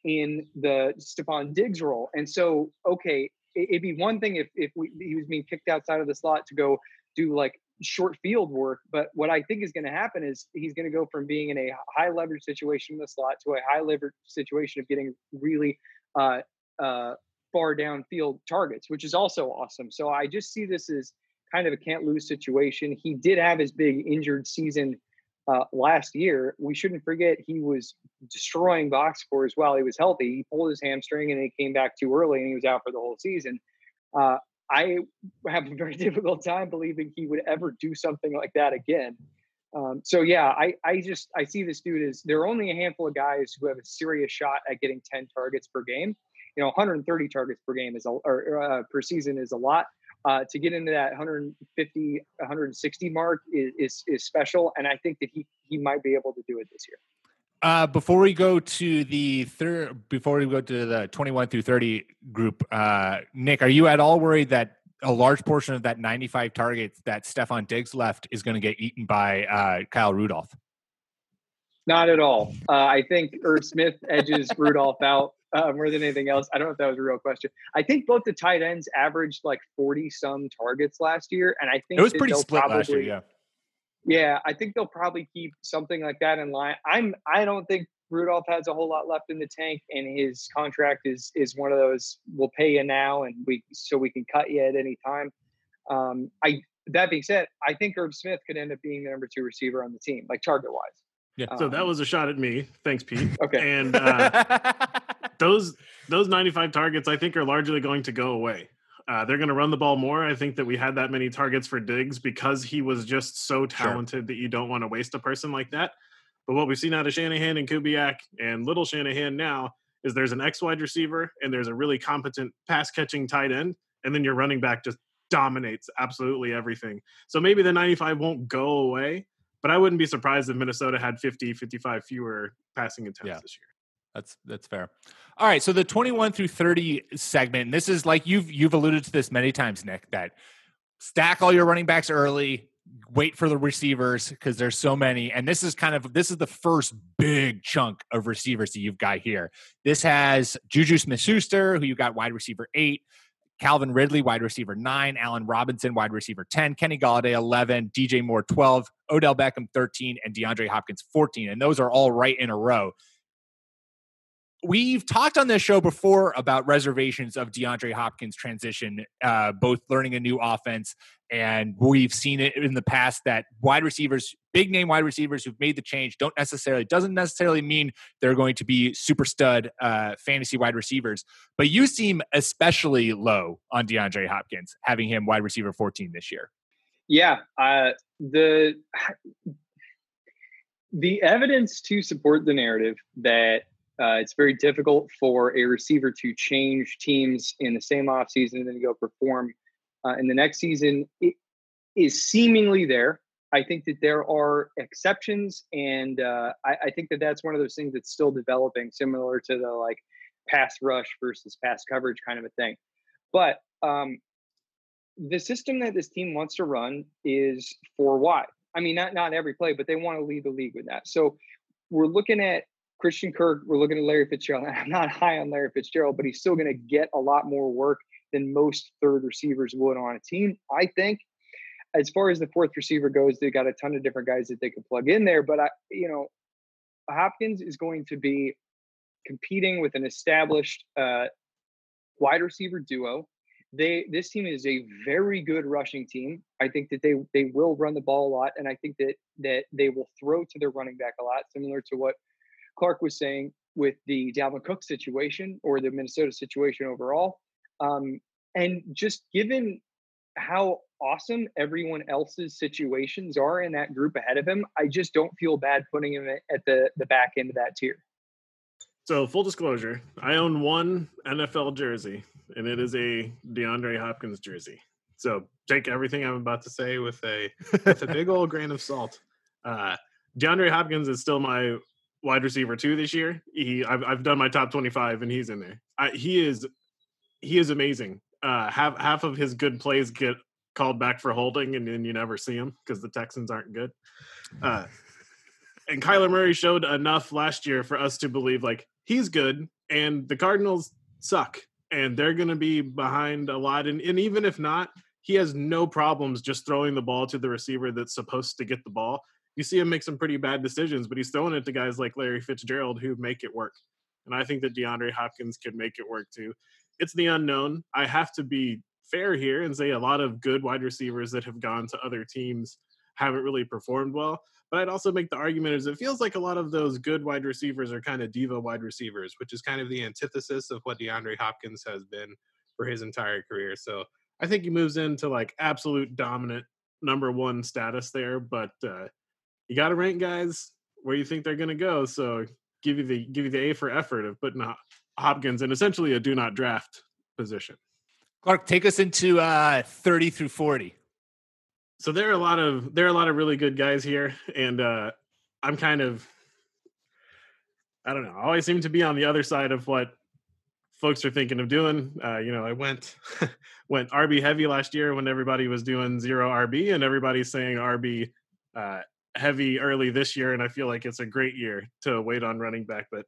in the Stefon Diggs role. And so, okay, it, would be one thing if, if we, he was being kicked outside of the slot to go do like short field work. But what I think is going to happen is he's going to go from being in a high leverage situation in the slot to a high leverage situation of getting really uh, uh, far downfield targets, which is also awesome. So I just see this as kind of a can't lose situation. He did have his big injured season uh, last year. We shouldn't forget he was destroying box scores while he was healthy. He pulled his hamstring and he came back too early and he was out for the whole season. Uh, I have a very difficult time believing he would ever do something like that again. Um, so yeah, I, I just I see this dude as there are only a handful of guys who have a serious shot at getting 10 targets per game. You know, 130 targets per game is a, or uh, per season is a lot. Uh, to get into that 150, 160 mark is, is, is special, and I think that he he might be able to do it this year. Uh, before we go to the third, before we go to the 21 through 30 group, uh, Nick, are you at all worried that a large portion of that 95 targets that Stefon Diggs left is going to get eaten by uh, Kyle Rudolph? Not at all. Uh, I think Irv Smith edges Rudolph out uh, more than anything else. I don't know if that was a real question. I think both the tight ends averaged like 40 some targets last year. And I think it was pretty split probably, last year. Yeah. Yeah. I think they'll probably keep something like that in line. I'm, I don't think Rudolph has a whole lot left in the tank and his contract is, is one of those, we'll pay you now and we, so we can cut you at any time. Um, I, that being said, I think Irv Smith could end up being the number two receiver on the team, like target wise. Yeah. Um, so that um, was a shot at me. Thanks, Pete. Okay. And uh, those those 95 targets, I think, are largely going to go away. Uh, they're going to run the ball more. I think that we had that many targets for Diggs because he was just so talented sure. that you don't want to waste a person like that. But what we've seen out of Shanahan and Kubiak and little Shanahan now is there's an X wide receiver and there's a really competent pass catching tight end, and then your running back just dominates absolutely everything. So maybe the 95 won't go away, but I wouldn't be surprised if Minnesota had 50, 55 fewer passing attempts yeah. this year. That's that's fair. All right, so the 21 through 30 segment, this is like you've you've alluded to this many times, Nick, that stack all your running backs early, wait for the receivers because there's so many. And this is kind of this is the first big chunk of receivers that you've got here. This has Juju Smith Schuster, who you got wide receiver eight, Calvin Ridley, wide receiver nine, Allen Robinson, wide receiver 10, Kenny Golladay, 11, DJ Moore, 12, Odell Beckham, 13, and DeAndre Hopkins, 14. And those are all right in a row. We've talked on this show before about reservations of DeAndre Hopkins' transition, uh, both learning a new offense, and we've seen it in the past that wide receivers, big name wide receivers who've made the change, don't necessarily doesn't necessarily mean they're going to be super stud uh, fantasy wide receivers. But you seem especially low on DeAndre Hopkins, having him wide receiver 14 this year. Yeah, uh, the the evidence to support the narrative that uh, it's very difficult for a receiver to change teams in the same offseason and then go perform uh, in the next season it is seemingly there. I think that there are exceptions, and uh, I, I, think that that's one of those things that's still developing, similar to the like pass rush versus pass coverage kind of a thing. But um, the system that this team wants to run is four wide. I mean, not not every play, but they want to lead the league with that. So we're looking at Christian Kirk. We're looking at Larry Fitzgerald. I'm not high on Larry Fitzgerald, but he's still going to get a lot more work than most third receivers would on a team. I think. As far as the fourth receiver goes, they got a ton of different guys that they can plug in there. But I, you know, Hopkins is going to be competing with an established uh, wide receiver duo they this team is a very good rushing team. I think that they they will run the ball a lot, and I think that that they will throw to their running back a lot, similar to what Clark was saying with the Dalvin Cook situation or the Minnesota situation overall. Um, and just given how awesome everyone else's situations are in that group ahead of him, I just don't feel bad putting him at the the back end of that tier. So, full disclosure, I own one NFL jersey, and it is a DeAndre Hopkins jersey. So, take everything I'm about to say with a with a big old grain of salt. Uh, DeAndre Hopkins is still my wide receiver two this year. He, I've, I've done my top 25, and he's in there. I, he is he is amazing. Uh, half half of his good plays get called back for holding, and then you never see him because the Texans aren't good. Uh, and Kyler Murray showed enough last year for us to believe like he's good, and the Cardinals suck, and they're going to be behind a lot. And, and even if not, he has no problems just throwing the ball to the receiver that's supposed to get the ball. You see him make some pretty bad decisions, but he's throwing it to guys like Larry Fitzgerald who make it work. And I think that DeAndre Hopkins could make it work too. It's the unknown. I have to be fair here and say a lot of good wide receivers that have gone to other teams haven't really performed well. But I'd also make the argument is it feels like a lot of those good wide receivers are kind of diva wide receivers, which is kind of the antithesis of what DeAndre Hopkins has been for his entire career. So I think he moves into like absolute dominant number one status there. But uh, you got to rank guys where you think they're going to go. So give you the give you the A for effort of putting Hopkins in essentially a do not draft position. Clark, take us into uh, thirty through forty so there are a lot of there are a lot of really good guys here, and uh, I'm kind of I don't know. I always seem to be on the other side of what folks are thinking of doing. Uh, you know, I went went RB heavy last year when everybody was doing zero RB, and everybody's saying RB uh, heavy early this year, and I feel like it's a great year to wait on running back. But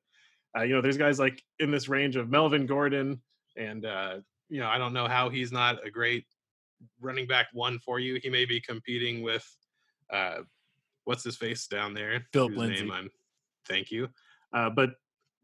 uh, you know, there's guys like in this range of Melvin Gordon, and uh, you know, I don't know how he's not a great running back one for you. He may be competing with uh, what's his face down there? Philip Lindsay. Thank you. Uh, but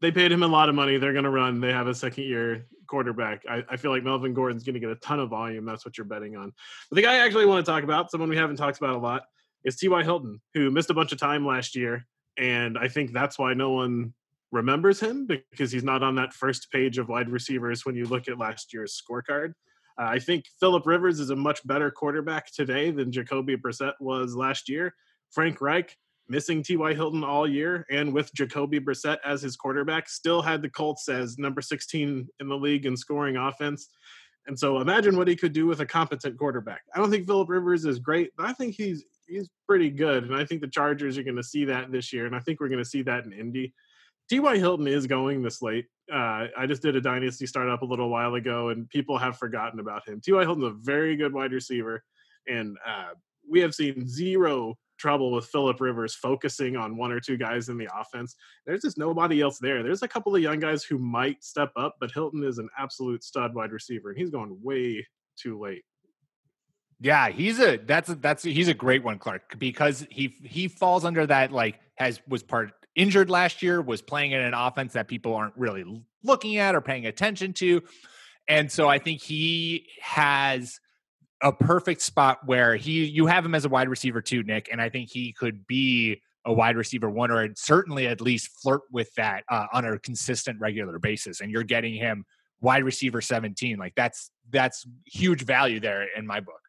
they paid him a lot of money. They're going to run. They have a second year quarterback. I, I, feel like Melvin Gordon's going to get a ton of volume. That's what you're betting on. But the guy I actually want to talk about, someone we haven't talked about a lot, is T.Y. Hilton, who missed a bunch of time last year. And I think that's why no one remembers him because he's not on that first page of wide receivers when you look at last year's scorecard. Uh, I think Philip Rivers is a much better quarterback today than Jacoby Brissett was last year. Frank Reich missing T.Y. Hilton all year and with Jacoby Brissett as his quarterback still had the Colts as number 16 in the league in scoring offense. And so imagine what he could do with a competent quarterback. I don't think Philip Rivers is great, but I think he's he's pretty good. And I think the Chargers are going to see that this year. And I think we're going to see that in Indy. T.Y. Hilton is going this late. Uh, I just did a dynasty startup a little while ago, and people have forgotten about him. T.Y. Hilton's a very good wide receiver, and uh, we have seen zero trouble with Philip Rivers focusing on one or two guys in the offense. There's just nobody else there. There's a couple of young guys who might step up, but Hilton is an absolute stud wide receiver, and he's going way too late. Yeah, he's a that's a, that's a, he's a great one, Clark, because he he falls under that like has was part injured last year, was playing in an offense that people aren't really looking at or paying attention to. And so I think he has a perfect spot where he you have him as a wide receiver too, Nick, and I think he could be a wide receiver one or certainly at least flirt with that uh, on a consistent regular basis. And you're getting him wide receiver 17. Like that's that's huge value there in my book.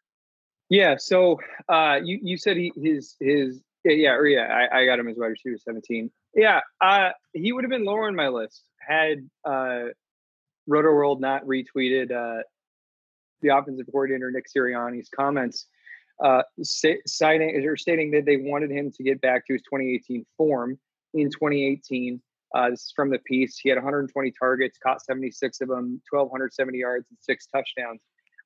Yeah. So uh, you you said he, his his yeah, or yeah, I, I got him as wide receiver 17. Yeah, uh, he would have been lower on my list had uh, Rotoworld not retweeted uh, the offensive coordinator Nick Sirianni's comments, uh, citing or stating that they wanted him to get back to his 2018 form in 2018. Uh, this is from the piece. He had 120 targets, caught 76 of them, 1,270 yards, and six touchdowns.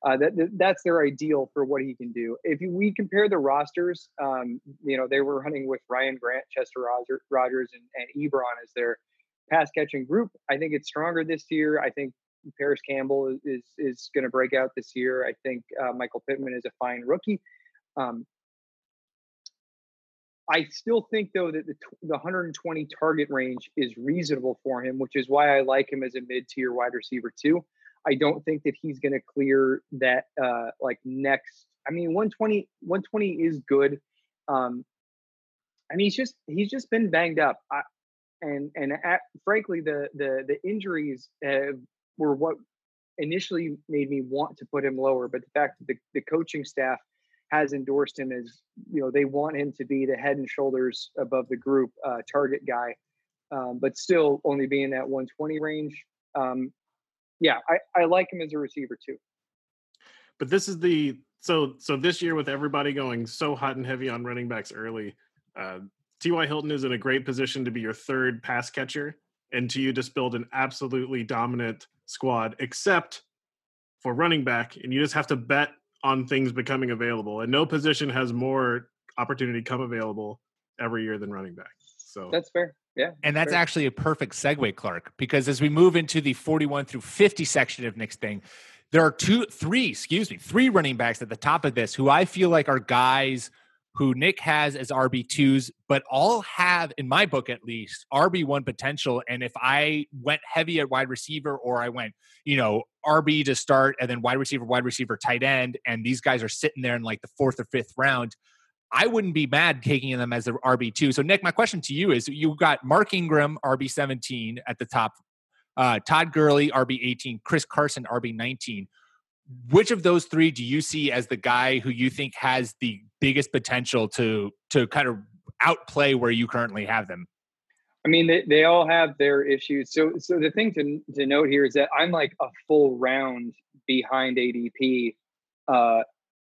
Uh, that, that's their ideal for what he can do. If we compare the rosters, um, you know they were running with Ryan Grant, Chester Rogers, and, and Ebron as their pass catching group. I think it's stronger this year. I think Parris Campbell is is, is going to break out this year. I think uh, Michael Pittman is a fine rookie. Um, I still think though that the, the 120 target range is reasonable for him, which is why I like him as a mid tier wide receiver too. I don't think that he's going to clear that uh, like next. I mean, 120 120 is good. Um, I mean, he's just he's just been banged up, I, and and at, frankly, the the the injuries have, were what initially made me want to put him lower. But the fact that the, the coaching staff has endorsed him as you know they want him to be the head and shoulders above the group uh, target guy, um, but still only being that 120 range. Um, yeah, I, I like him as a receiver too. But this is the so so this year with everybody going so hot and heavy on running backs early, uh, T.Y. Hilton is in a great position to be your third pass catcher and to you just build an absolutely dominant squad, except for running back, and you just have to bet on things becoming available. And no position has more opportunity come available every year than running back. So that's fair. Yeah. And that's actually a perfect segue, Clark, because as we move into the 41 through 50 section of Nick's thing, there are two, three, excuse me, three running backs at the top of this who I feel like are guys who Nick has as RB2s, but all have, in my book at least, RB1 potential. And if I went heavy at wide receiver or I went, you know, RB to start and then wide receiver, wide receiver, tight end, and these guys are sitting there in like the fourth or fifth round, I wouldn't be mad taking them as an RB2. So, Nick, my question to you is you've got Mark Ingram, RB17 at the top, uh, Todd Gurley, RB18, Chris Carson, RB19 which of those three do you see as the guy who you think has the biggest potential to to kind of outplay where you currently have them? I mean, they, they all have their issues. So so the thing to to note here is that I'm like a full round behind ADP uh,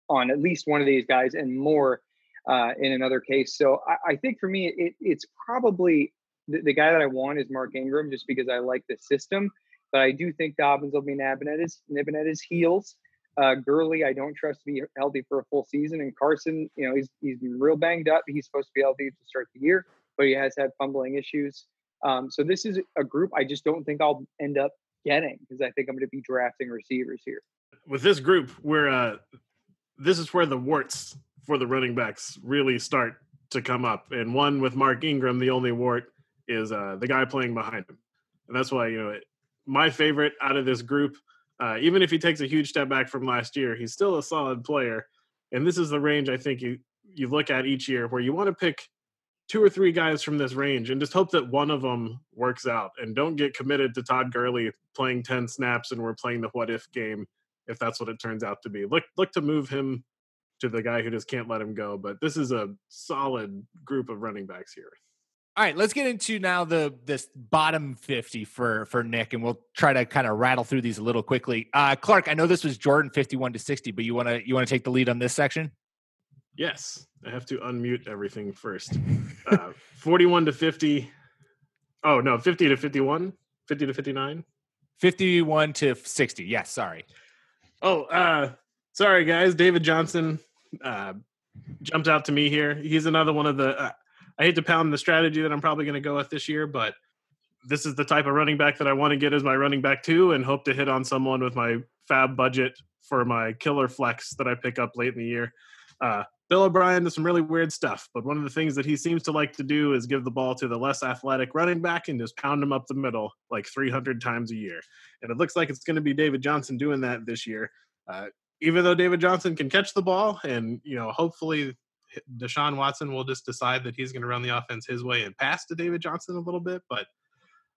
on at least one of these guys and more uh, in another case. So I, I think for me, it, it's probably the, the guy that I want is Mark Ingram just because I like the system. But I do think Dobbins will be nabbing at his, nibbing at his heels. Uh, Gurley, I don't trust to be healthy for a full season. And Carson, you know, he's he's been real banged up. He's supposed to be healthy to start the year, but he has had fumbling issues. Um, so this is a group I just don't think I'll end up getting because I think I'm going to be drafting receivers here. With this group, where uh, this is where the warts for the running backs really start to come up. And one with Mark Ingram, the only wart is uh, the guy playing behind him, and that's why you know my favorite out of this group. Uh, even if he takes a huge step back from last year, he's still a solid player. And this is the range I think you you look at each year where you want to pick two or three guys from this range and just hope that one of them works out and don't get committed to Todd Gurley playing 10 snaps and we're playing the what if game if that's what it turns out to be. Look look to move him to the guy who just can't let him go, but this is a solid group of running backs here. All right, let's get into now the this bottom 50 for for Nick and we'll try to kind of rattle through these a little quickly. Uh Clark, I know this was Jordan 51 to 60, but you want to you want to take the lead on this section? Yes. I have to unmute everything first. Uh 41 to 50. Oh, no, 50 to 51, 50 to 59. 51 to 60. Yes, sorry. Oh, uh sorry guys, David Johnson uh jumped out to me here. He's another one of the uh, I hate to pound the strategy that I'm probably going to go with this year, but this is the type of running back that I want to get as my running back too, and hope to hit on someone with my FAAB budget for my killer flex that I pick up late in the year. Uh, Bill O'Brien does some really weird stuff, but one of the things that he seems to like to do is give the ball to the less athletic running back and just pound him up the middle like 300 times a year. And it looks like it's going to be David Johnson doing that this year. Uh, even though David Johnson can catch the ball, and you know, hopefully Deshaun Watson will just decide that he's going to run the offense his way and pass to David Johnson a little bit. But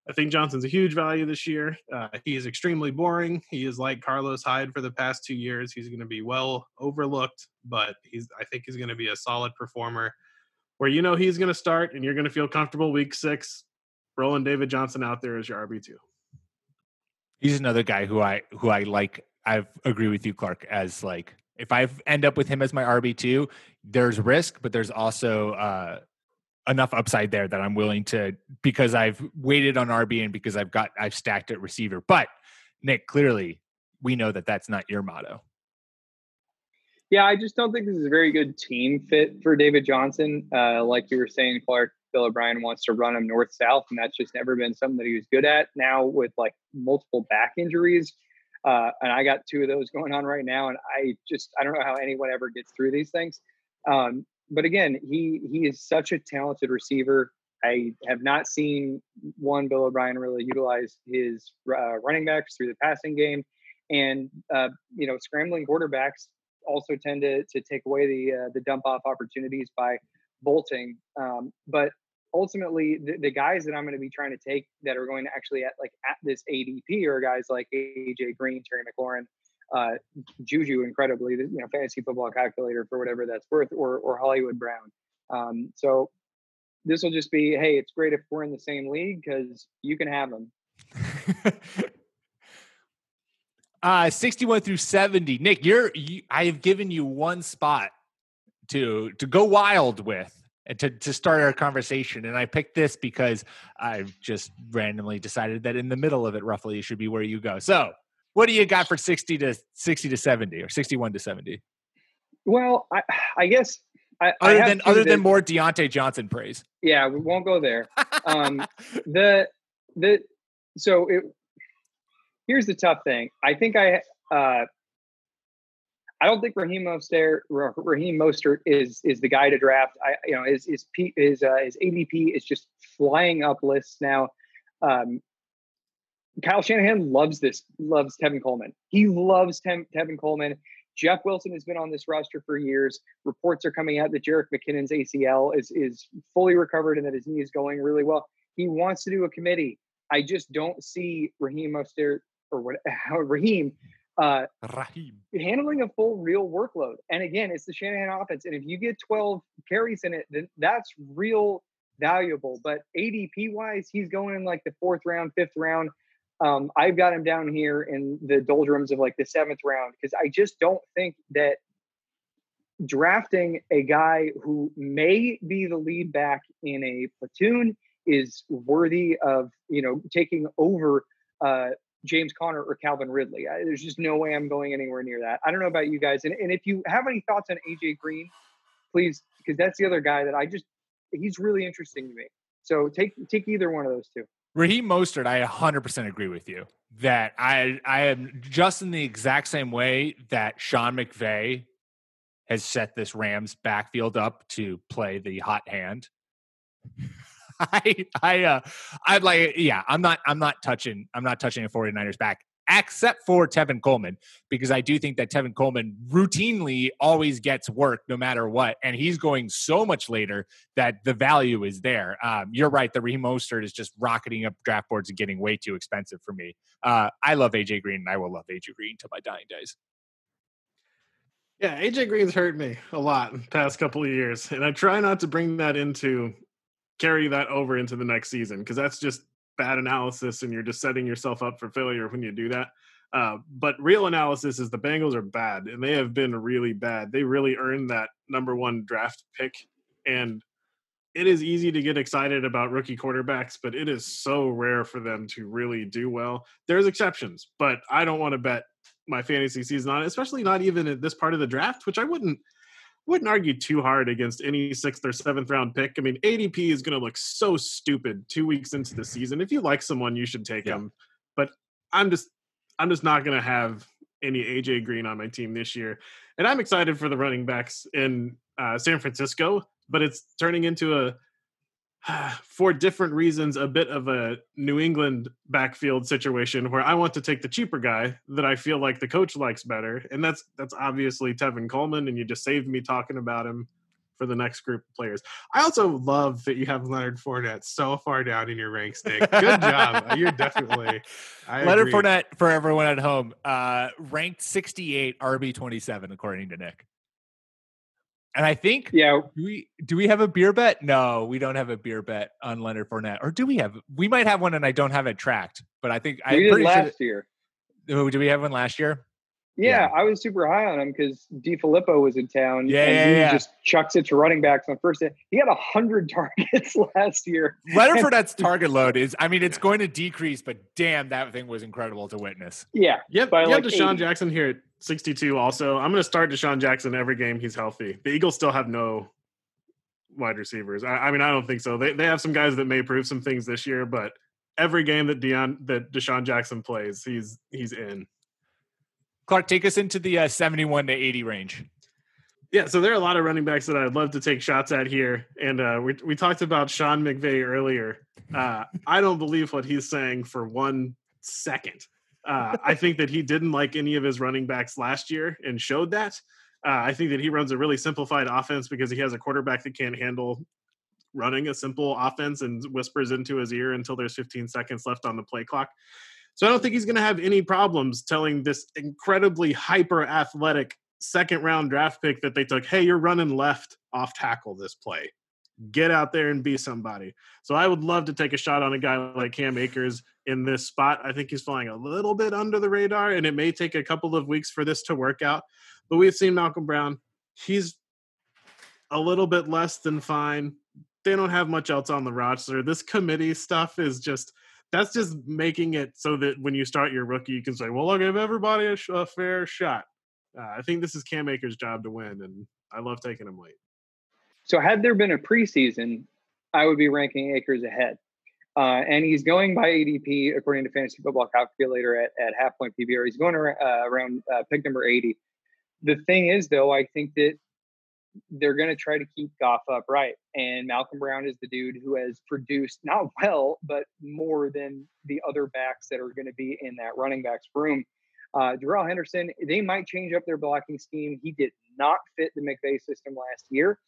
I think Johnson's a huge value this year. Uh, he is extremely boring. He is like Carlos Hyde for the past two years. He's going to be well overlooked, but he's I think he's going to be a solid performer. Where you know he's going to start, and you're going to feel comfortable week six, rolling David Johnson out there as your RB two. He's another guy who I who I like. I agree with you, Clark, as like if I end up with him as my RB two, there's risk, but there's also uh, enough upside there that I'm willing to because I've waited on RB and because I've got I've stacked at receiver. But Nick, clearly, we know that that's not your motto. Yeah, I just don't think this is a very good team fit for David Johnson. Uh, like you were saying, Clark, Bill O'Brien wants to run him north south, and that's just never been something that he was good at. Now with like multiple back injuries, uh, and I got two of those going on right now, and I just I don't know how anyone ever gets through these things. Um, but again, he he is such a talented receiver. I have not seen one Bill O'Brien really utilize his uh, running backs through the passing game, and uh, you know scrambling quarterbacks also tend to to take away the uh, the dump off opportunities by bolting. Um, but ultimately, the, the guys that I'm going to be trying to take that are going to actually at like at this ADP are guys like AJ Green, Terry McLaurin, uh, Juju, incredibly, you know, fantasy football calculator for whatever that's worth, or or Hollywood Brown. Um, so this will just be, hey, it's great if we're in the same league because you can have them. uh 61 through 70 nick you're you, i have given you one spot to to go wild with to, to start our conversation. And I picked this because I've just randomly decided that in the middle of it, roughly, should be where you go. So, what do you got for 60 to 60 to 70 or 61 to 70? Well, I, I guess I, other I than other than more Diontae Johnson praise. Yeah, we won't go there. um, the the so it here's the tough thing. I think I Uh, I don't think Raheem Mostert, Raheem Mostert is is the guy to draft. I you know his his his, uh, his ADP is just flying up lists now. Um, Kyle Shanahan loves this, loves Tevin Coleman. He loves Tem- Tevin Coleman. Jeff Wilson has been on this roster for years. Reports are coming out that Jerick McKinnon's ACL is is fully recovered and that his knee is going really well. He wants to do a committee. I just don't see Raheem Mostert or what Raheem uh, Raheem handling a full real workload. And again, it's the Shanahan offense. And if you get 12 carries in it, then that's real valuable. But ADP wise, he's going in like the fourth round, fifth round. Um, I've got him down here in the doldrums of like the seventh round because I just don't think that drafting a guy who may be the lead back in a platoon is worthy of you know taking over uh, James Conner or Calvin Ridley. I, there's just no way I'm going anywhere near that. I don't know about you guys, and, and if you have any thoughts on AJ Green, please, because that's the other guy that I just he's really interesting to me. So take take either one of those two. Raheem Mostert, I 100% agree with you that I I am just in the exact same way that Sean McVay has set this Rams backfield up to play the hot hand. I I uh I'd like yeah, I'm not I'm not touching I'm not touching a 49ers back except for Tevin Coleman, because I do think that Tevin Coleman routinely always gets work no matter what. And he's going so much later that the value is there. Um, you're right. The Raheem Mostert is just rocketing up draft boards and getting way too expensive for me. Uh, I love AJ Green and I will love AJ Green till my dying days. Yeah, AJ Green's hurt me a lot past couple of years. And I try not to bring that into carry that over into the next season because that's just bad analysis and you're just setting yourself up for failure when you do that. Uh, but real analysis is the Bengals are bad and they have been really bad. They really earned that number one draft pick. And it is easy to get excited about rookie quarterbacks, but it is so rare for them to really do well. There's exceptions, but I don't want to bet my fantasy season on it, especially not even at this part of the draft, which I wouldn't wouldn't argue too hard against any sixth or seventh round pick. I mean, ADP is going to look so stupid two weeks into the season. If you like someone, you should take yeah. them. But I'm just, I'm just not going to have any AJ Green on my team this year. And I'm excited for the running backs in uh, San Francisco, but it's turning into a for different reasons, a bit of a New England backfield situation where I want to take the cheaper guy that I feel like the coach likes better, and that's that's obviously Tevin Coleman. And you just saved me talking about him for the next group of players. I also love that you have Leonard Fournette so far down in your ranks, Nick. Good job. You're definitely I Leonard agree. Fournette for everyone at home, uh, ranked 68, RB 27 according to Nick. And I think yeah, do we do we have a beer bet? No, we don't have a beer bet on Leonard Fournette. Or do we have? We might have one, and I don't have it tracked. But I think I did last sure year. Oh, do we have one last year? Yeah, yeah, I was super high on him because DeFilippo was in town. Yeah, and yeah, he yeah. just chucks it to running backs on first day. He had a hundred targets last year. Leonard Fournette's target load is, I mean, it's going to decrease, but damn, that thing was incredible to witness. Yeah, yep. You like have DeSean 80. Jackson here at 62. Also, I'm going to start DeSean Jackson every game he's healthy. The Eagles still have no wide receivers. I, I mean, I don't think so. They they have some guys that may prove some things this year, but every game that Dion that DeSean Jackson plays, he's he's in. Clark, take us into the uh, 71 to 80 range. Yeah, so there are a lot of running backs that I'd love to take shots at here. And uh, we, we talked about Sean McVay earlier. Uh, I don't believe what he's saying for one second. Uh, I think that he didn't like any of his running backs last year and showed that. Uh, I think that he runs a really simplified offense because he has a quarterback that can't handle running a simple offense and whispers into his ear until there's 15 seconds left on the play clock. So I don't think he's going to have any problems telling this incredibly hyper athletic second round draft pick that they took, hey, you're running left off tackle this play. Get out there and be somebody. So I would love to take a shot on a guy like Cam Akers in this spot. I think he's flying a little bit under the radar, and it may take a couple of weeks for this to work out. But we've seen Malcolm Brown. He's a little bit less than fine. They don't have much else on the roster. This committee stuff is just – that's just making it so that when you start your rookie, you can say, "Well, I'll give everybody a, sh- a fair shot." Uh, I think this is Cam Akers' job to win, and I love taking him late. So, had there been a preseason, I would be ranking Akers ahead. Uh, and he's going by ADP according to Fantasy Football Calculator at, at half point PPR. He's going around, uh, around uh, pick number 80. The thing is, though, I think that they're going to try to keep Goff upright. And Malcolm Brown is the dude who has produced not well, but more than the other backs that are going to be in that running backs room. Uh, Darrell Henderson, they might change up their blocking scheme. He did not fit the McVay system last year.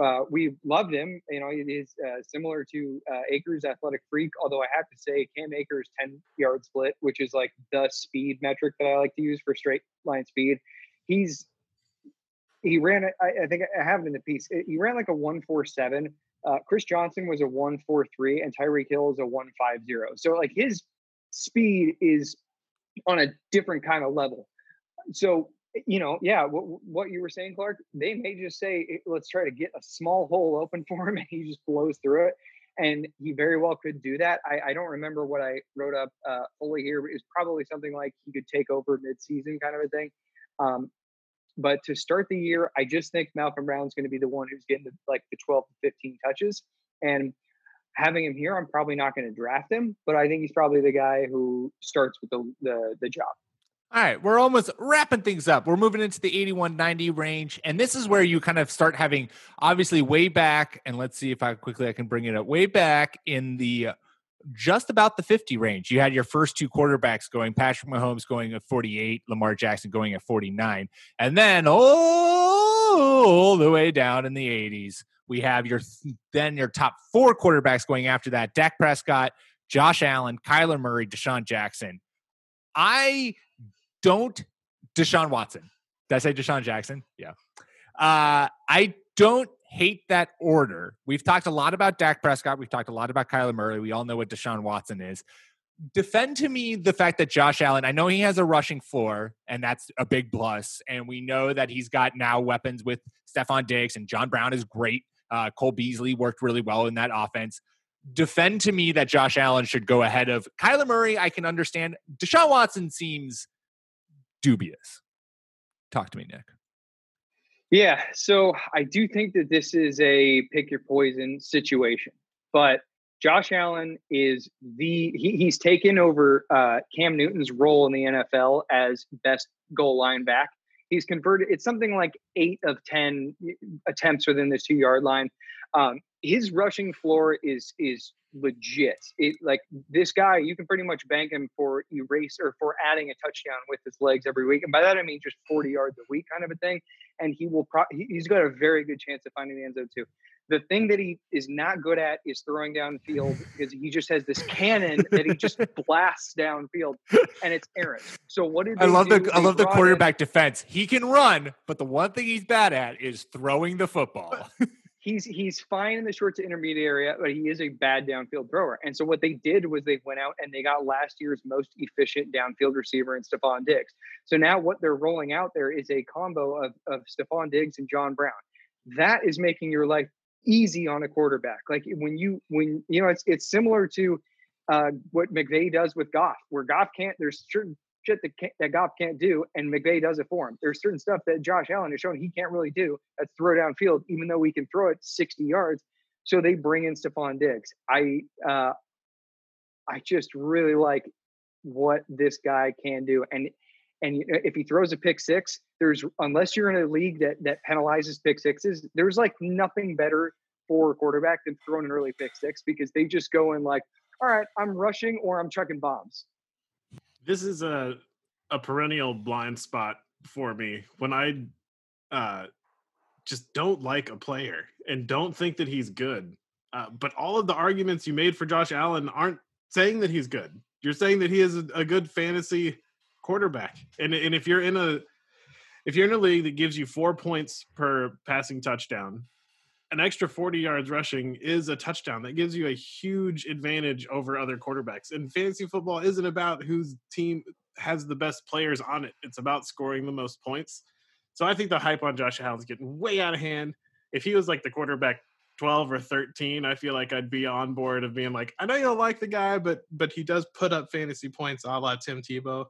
Uh, we loved him. You know, he is uh, similar to uh, Akers, athletic freak. Although I have to say, Cam Akers' 10 yard split, which is like the speed metric that I like to use for straight line speed. He's he ran. I, I think I have it in the piece. He ran like a one four seven. Uh, Chris Johnson was a one four three, and Tyreek Hill is a one five zero. So like his speed is on a different kind of level. So you know, yeah, what, what you were saying, Clark, they may just say, let's try to get a small hole open for him and he just blows through it. And he very well could do that. I, I don't remember what I wrote up uh, fully here, but it's probably something like he could take over midseason kind of a thing. Um, but to start the year, I just think Malcolm Brown's going to be the one who's getting the, like the 12 to 15 touches. And having him here, I'm probably not going to draft him, but I think he's probably the guy who starts with the, the, the job. All right, we're almost wrapping things up. We're moving into the 8190 range, and this is where you kind of start having obviously way back, and let's see if I quickly I can bring it up. Way back in the uh, just about the 50 range, you had your first two quarterbacks going, Patrick Mahomes going at 48, Lamar Jackson going at 49, and then all the way down in the 80s, we have your then your top four quarterbacks going after that: Dak Prescott, Josh Allen, Kyler Murray, Deshaun Jackson. I don't Deshaun Watson. Did I say Deshaun Jackson? Yeah. Uh, I don't hate that order. We've talked a lot about Dak Prescott. We've talked a lot about Kyler Murray. We all know what Deshaun Watson is. Defend to me the fact that Josh Allen, I know he has a rushing floor, and that's a big plus. And we know that he's got now weapons with Stefon Diggs, and John Brown is great. Uh, Cole Beasley worked really well in that offense. Defend to me that Josh Allen should go ahead of Kyler Murray. I can understand. Deshaun Watson seems dubious. Talk to me, Nick. Yeah, so I do think that this is a pick your poison situation, but Josh Allen is the he, he's taken over uh, Cam Newton's role in the NFL as best goal line back. He's converted. It's something like eight of ten attempts within the two yard line. Um, his rushing floor is is legit. It like this guy, you can pretty much bank him for erase or for adding a touchdown with his legs every week, and by that I mean just forty yards a week, kind of a thing. And he will pro- he's got a very good chance of finding the end zone too. The thing that he is not good at is throwing downfield because he just has this cannon that he just blasts downfield, and it's errant. So what did I love do? the I love the quarterback in, defense. He can run, but the one thing he's bad at is throwing the football. he's he's fine in the short to intermediate area, but he is a bad downfield thrower. And so what they did was they went out and they got last year's most efficient downfield receiver in Stefon Diggs. So now what they're rolling out there is a combo of of Stefon Diggs and John Brown. That is making your life easy on a quarterback. Like when you when you know it's it's similar to uh, what McVay does with Goff, where Goff can't. There's certain shit that, can't, that Goff can't do, and McVay does it for him. There's certain stuff that Josh Allen has shown he can't really do. That's throw downfield, even though we can throw it 60 yards. So they bring in Stefon Diggs. I uh, I just really like what this guy can do, and and if he throws a pick six, there's unless you're in a league that that penalizes pick sixes, there's like nothing better for a quarterback than throwing an early pick six because they just go in like, all right, I'm rushing or I'm chucking bombs this is a a perennial blind spot for me when I uh, just don't like a player and don't think that he's good. Uh, but all of the arguments you made for Josh Allen aren't saying that he's good. You're saying that he is a, a good fantasy quarterback. And and if you're in a if you're in a league that gives you four points per passing touchdown, an extra 40 yards rushing is a touchdown. That gives you a huge advantage over other quarterbacks. And fantasy football isn't about whose team has the best players on it, it's about scoring the most points. So I think the hype on Josh Allen is getting way out of hand. If he was like the quarterback 12 or 13, I feel like I'd be on board of being like, I know you don't like the guy, but but he does put up fantasy points a la Tim Tebow.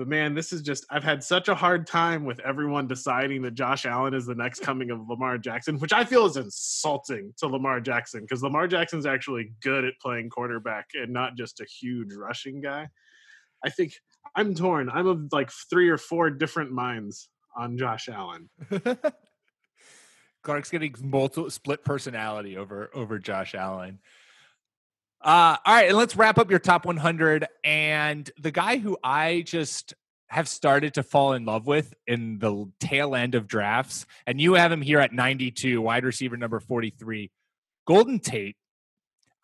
But man, this is just I've had such a hard time with everyone deciding that Josh Allen is the next coming of Lamar Jackson, which I feel is insulting to Lamar Jackson because Lamar Jackson's actually good at playing quarterback and not just a huge rushing guy. I think I'm torn. I'm of like three or four different minds on Josh Allen. Clark's getting multiple split personality over over Josh Allen. Uh, all right, and let's wrap up your top 100. And the guy who I just have started to fall in love with in the tail end of drafts, and you have him here at 92, wide receiver number 43, Golden Tate.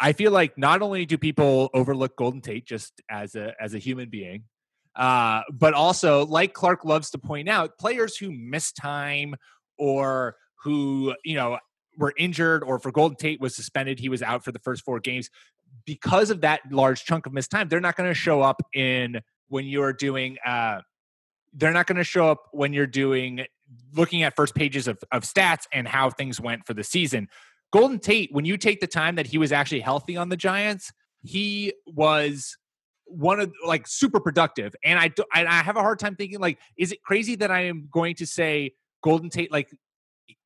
I feel like not only do people overlook Golden Tate just as a as a human being, uh, but also, like Clark loves to point out, players who miss time or who you know were injured or for Golden Tate was suspended, he was out for the first four games because of that large chunk of missed time, they're not going to show up in when you're doing. Uh, they're not going to show up when you're doing looking at first pages of, of stats and how things went for the season. Golden Tate, when you take the time that he was actually healthy on the Giants, he was one of like super productive. And I, I have a hard time thinking like, is it crazy that I am going to say Golden Tate? Like,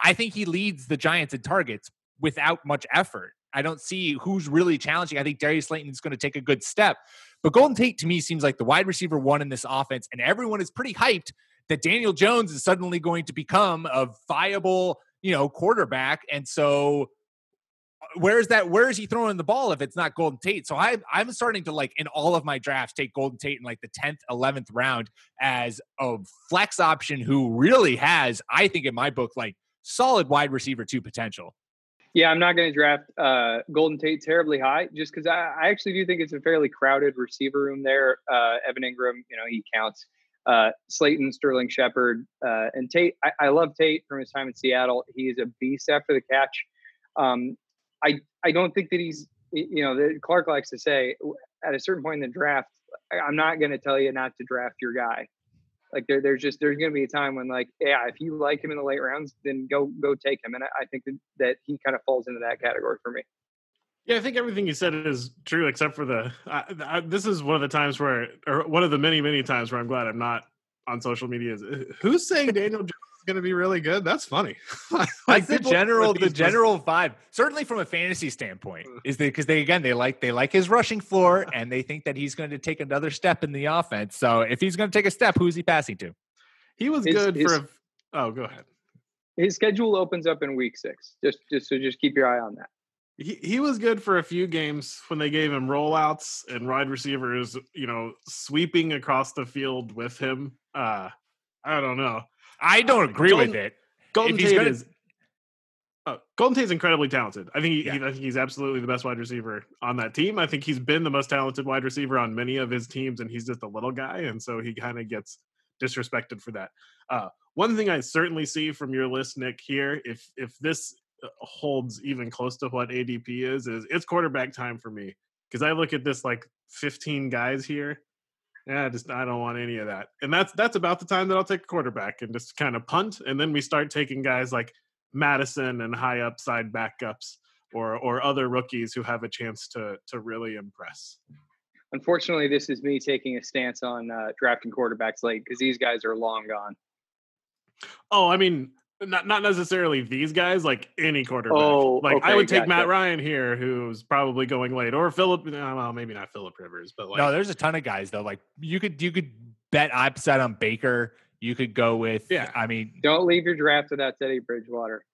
I think he leads the Giants in targets without much effort. I don't see who's really challenging. I think Darius Slayton is going to take a good step. But Golden Tate to me seems like the wide receiver one in this offense, and everyone is pretty hyped that Daniel Jones is suddenly going to become a viable, you know, quarterback. And so uh, where's that where is he throwing the ball if it's not Golden Tate? So I I'm starting to like in all of my drafts take Golden Tate in like the 10th, 11th round as a flex option who really has, I think in my book, like solid wide receiver two potential. Yeah, I'm not going to draft uh, Golden Tate terribly high, just because I, I, actually do think it's a fairly crowded receiver room there. Uh, Evan Engram, you know, he counts. Uh, Slayton, Sterling Shepard, uh, and Tate. I, I, love Tate from his time in Seattle. He is a beast after the catch. Um, I I don't think that he's you know the, Clark likes to say at a certain point in the draft, I'm not going to tell you not to draft your guy. Like there, there's just there's going to be a time when like yeah, if you like him in the late rounds, then go go take him. And I, I think that, that he kind of falls into that category for me. Yeah, I think everything you said is true, except for the. This is one of the times where, or one of the many, many times where I'm glad I'm not on social media. Who's saying Daniel Jones going to be really good. That's funny. like the general, the general vibe. Certainly from a fantasy standpoint, uh. is that because they again they like they like his rushing floor and they think that he's going to take another step in the offense. So if he's going to take a step, who's he passing to? He was his, good his, for. A, oh, go ahead. His schedule opens up in week six. Just just so just keep your eye on that. He, he was good for a few games when they gave him rollouts and wide receivers, you know, sweeping across the field with him. Uh, I don't know. I don't agree Golden, with it. Golden Tate gonna... is uh, Golden Tate's incredibly talented. I think, he, yeah. he, I think he's absolutely the best wide receiver on that team. I think he's been the most talented wide receiver on many of his teams, and he's just a little guy, and so he kind of gets disrespected for that. Uh, one thing I certainly see from your list, Nick, here, if if this uh, holds even close to what ADP is, is it's quarterback time for me because I look at this like 15 guys here yeah, just I don't want any of that. And that's that's about the time that I'll take a quarterback and just kind of punt, and then we start taking guys like Mattison and high upside backups or or other rookies who have a chance to to really impress. Unfortunately, this is me taking a stance on uh, drafting quarterbacks late because these guys are long gone. Oh, I mean, not not necessarily these guys, like any quarterback. Oh, like okay, I would take gotcha. Matt Ryan here, who's probably going late, or Philip. Uh, well, maybe not Philip Rivers, but like no, there's a ton of guys though. Like you could you could bet upside on Baker. You could go with yeah. I mean, don't leave your draft without Teddy Bridgewater.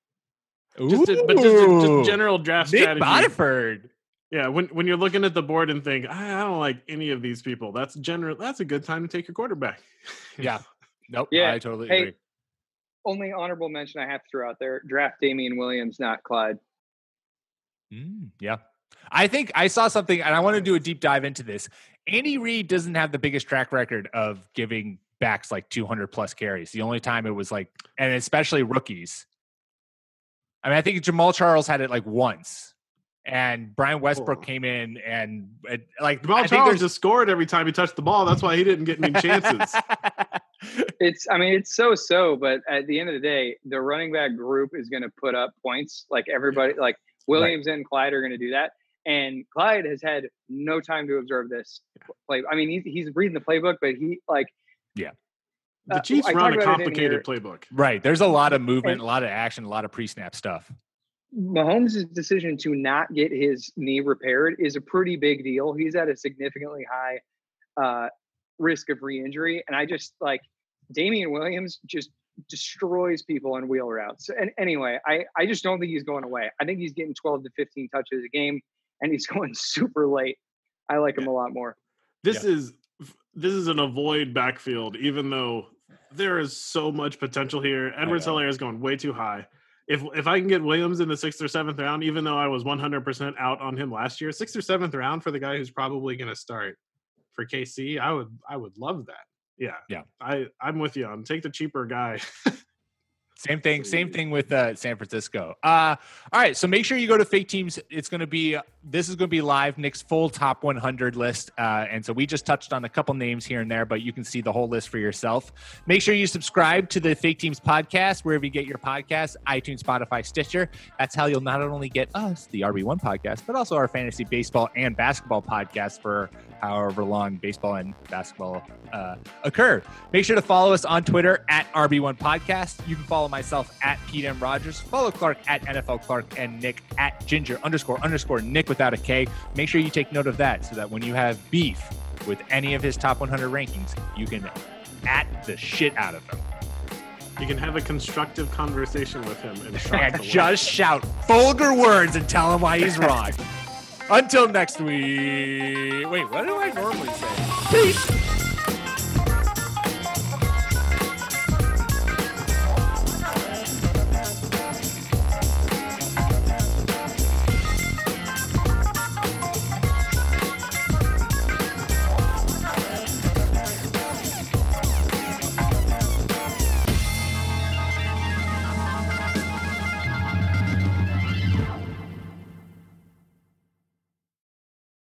Just a, but just, just general draft Nick strategy. Botiford. Yeah, when when you're looking at the board and think, I, I don't like any of these people, that's general. That's a good time to take your quarterback. yeah. Nope. Yeah. I totally hey, agree only honorable mention I have to throw out there: draft Damien Williams, not Clyde. Mm, yeah, I think I saw something, and I want to do a deep dive into this. Andy Reid doesn't have the biggest track record of giving backs like 200 plus carries. The only time it was like, and especially rookies. I mean, I think Jamaal Charles had it like once, and Brian Westbrook came in and it, like Jamaal Charles just scored every time he touched the ball. That's why he didn't get any chances. it's I mean it's so so, but at the end of the day, the running back group is going to put up points. Like everybody, like Williams right. and Clyde are going to do that. And Clyde has had no time to observe this play. I mean, he's he's reading the playbook, but he like Yeah. The Uh, Chiefs I run a about it in complicated playbook. Right. There's a lot of movement, And- a lot of action, a lot of pre-snap stuff. Mahomes' decision to not get his knee repaired is a pretty big deal. He's at a significantly high uh, risk of re-injury, and I just like Damien Williams just destroys people on wheel routes. And anyway, I I just don't think he's going away. I think he's getting 12 to 15 touches a game, and he's going super late. I like him a lot more. This is this is an avoid backfield, even though there is so much potential here. Edwards know. Helaire is going way too high. If if I can get Williams in the sixth or seventh round, even though I was 100% out on him last year, sixth or seventh round for the guy who's probably going to start for KC, I would I would love that. Yeah, Yeah. I I'm with you on take the cheaper guy. Same thing. Same thing with uh, San Francisco. Uh, all right. So make sure you go to Fake Teams. It's going to be this is going to be live. Nick's full top 100 list, uh, and so we just touched on a couple names here and there, but you can see the whole list for yourself. Make sure you subscribe to the Fake Teams podcast wherever you get your podcasts: iTunes, Spotify, Stitcher. That's how you'll not only get us, the RB1 podcast, but also our fantasy baseball and basketball podcast for however long baseball and basketball uh, occur. Make sure to follow us on Twitter at RB1 Podcast. You can follow myself at Pete M. Rogers. Follow Clark at NFL Clark and Nick at Ginger underscore underscore Nick without a K. Make sure you take note of that so that when you have beef with any of his top 100 rankings, you can at the shit out of them. you can have a constructive conversation with him and, shock And the world. just shout vulgar words and tell him why he's wrong. Until next week. Wait, what do I normally say? Peace.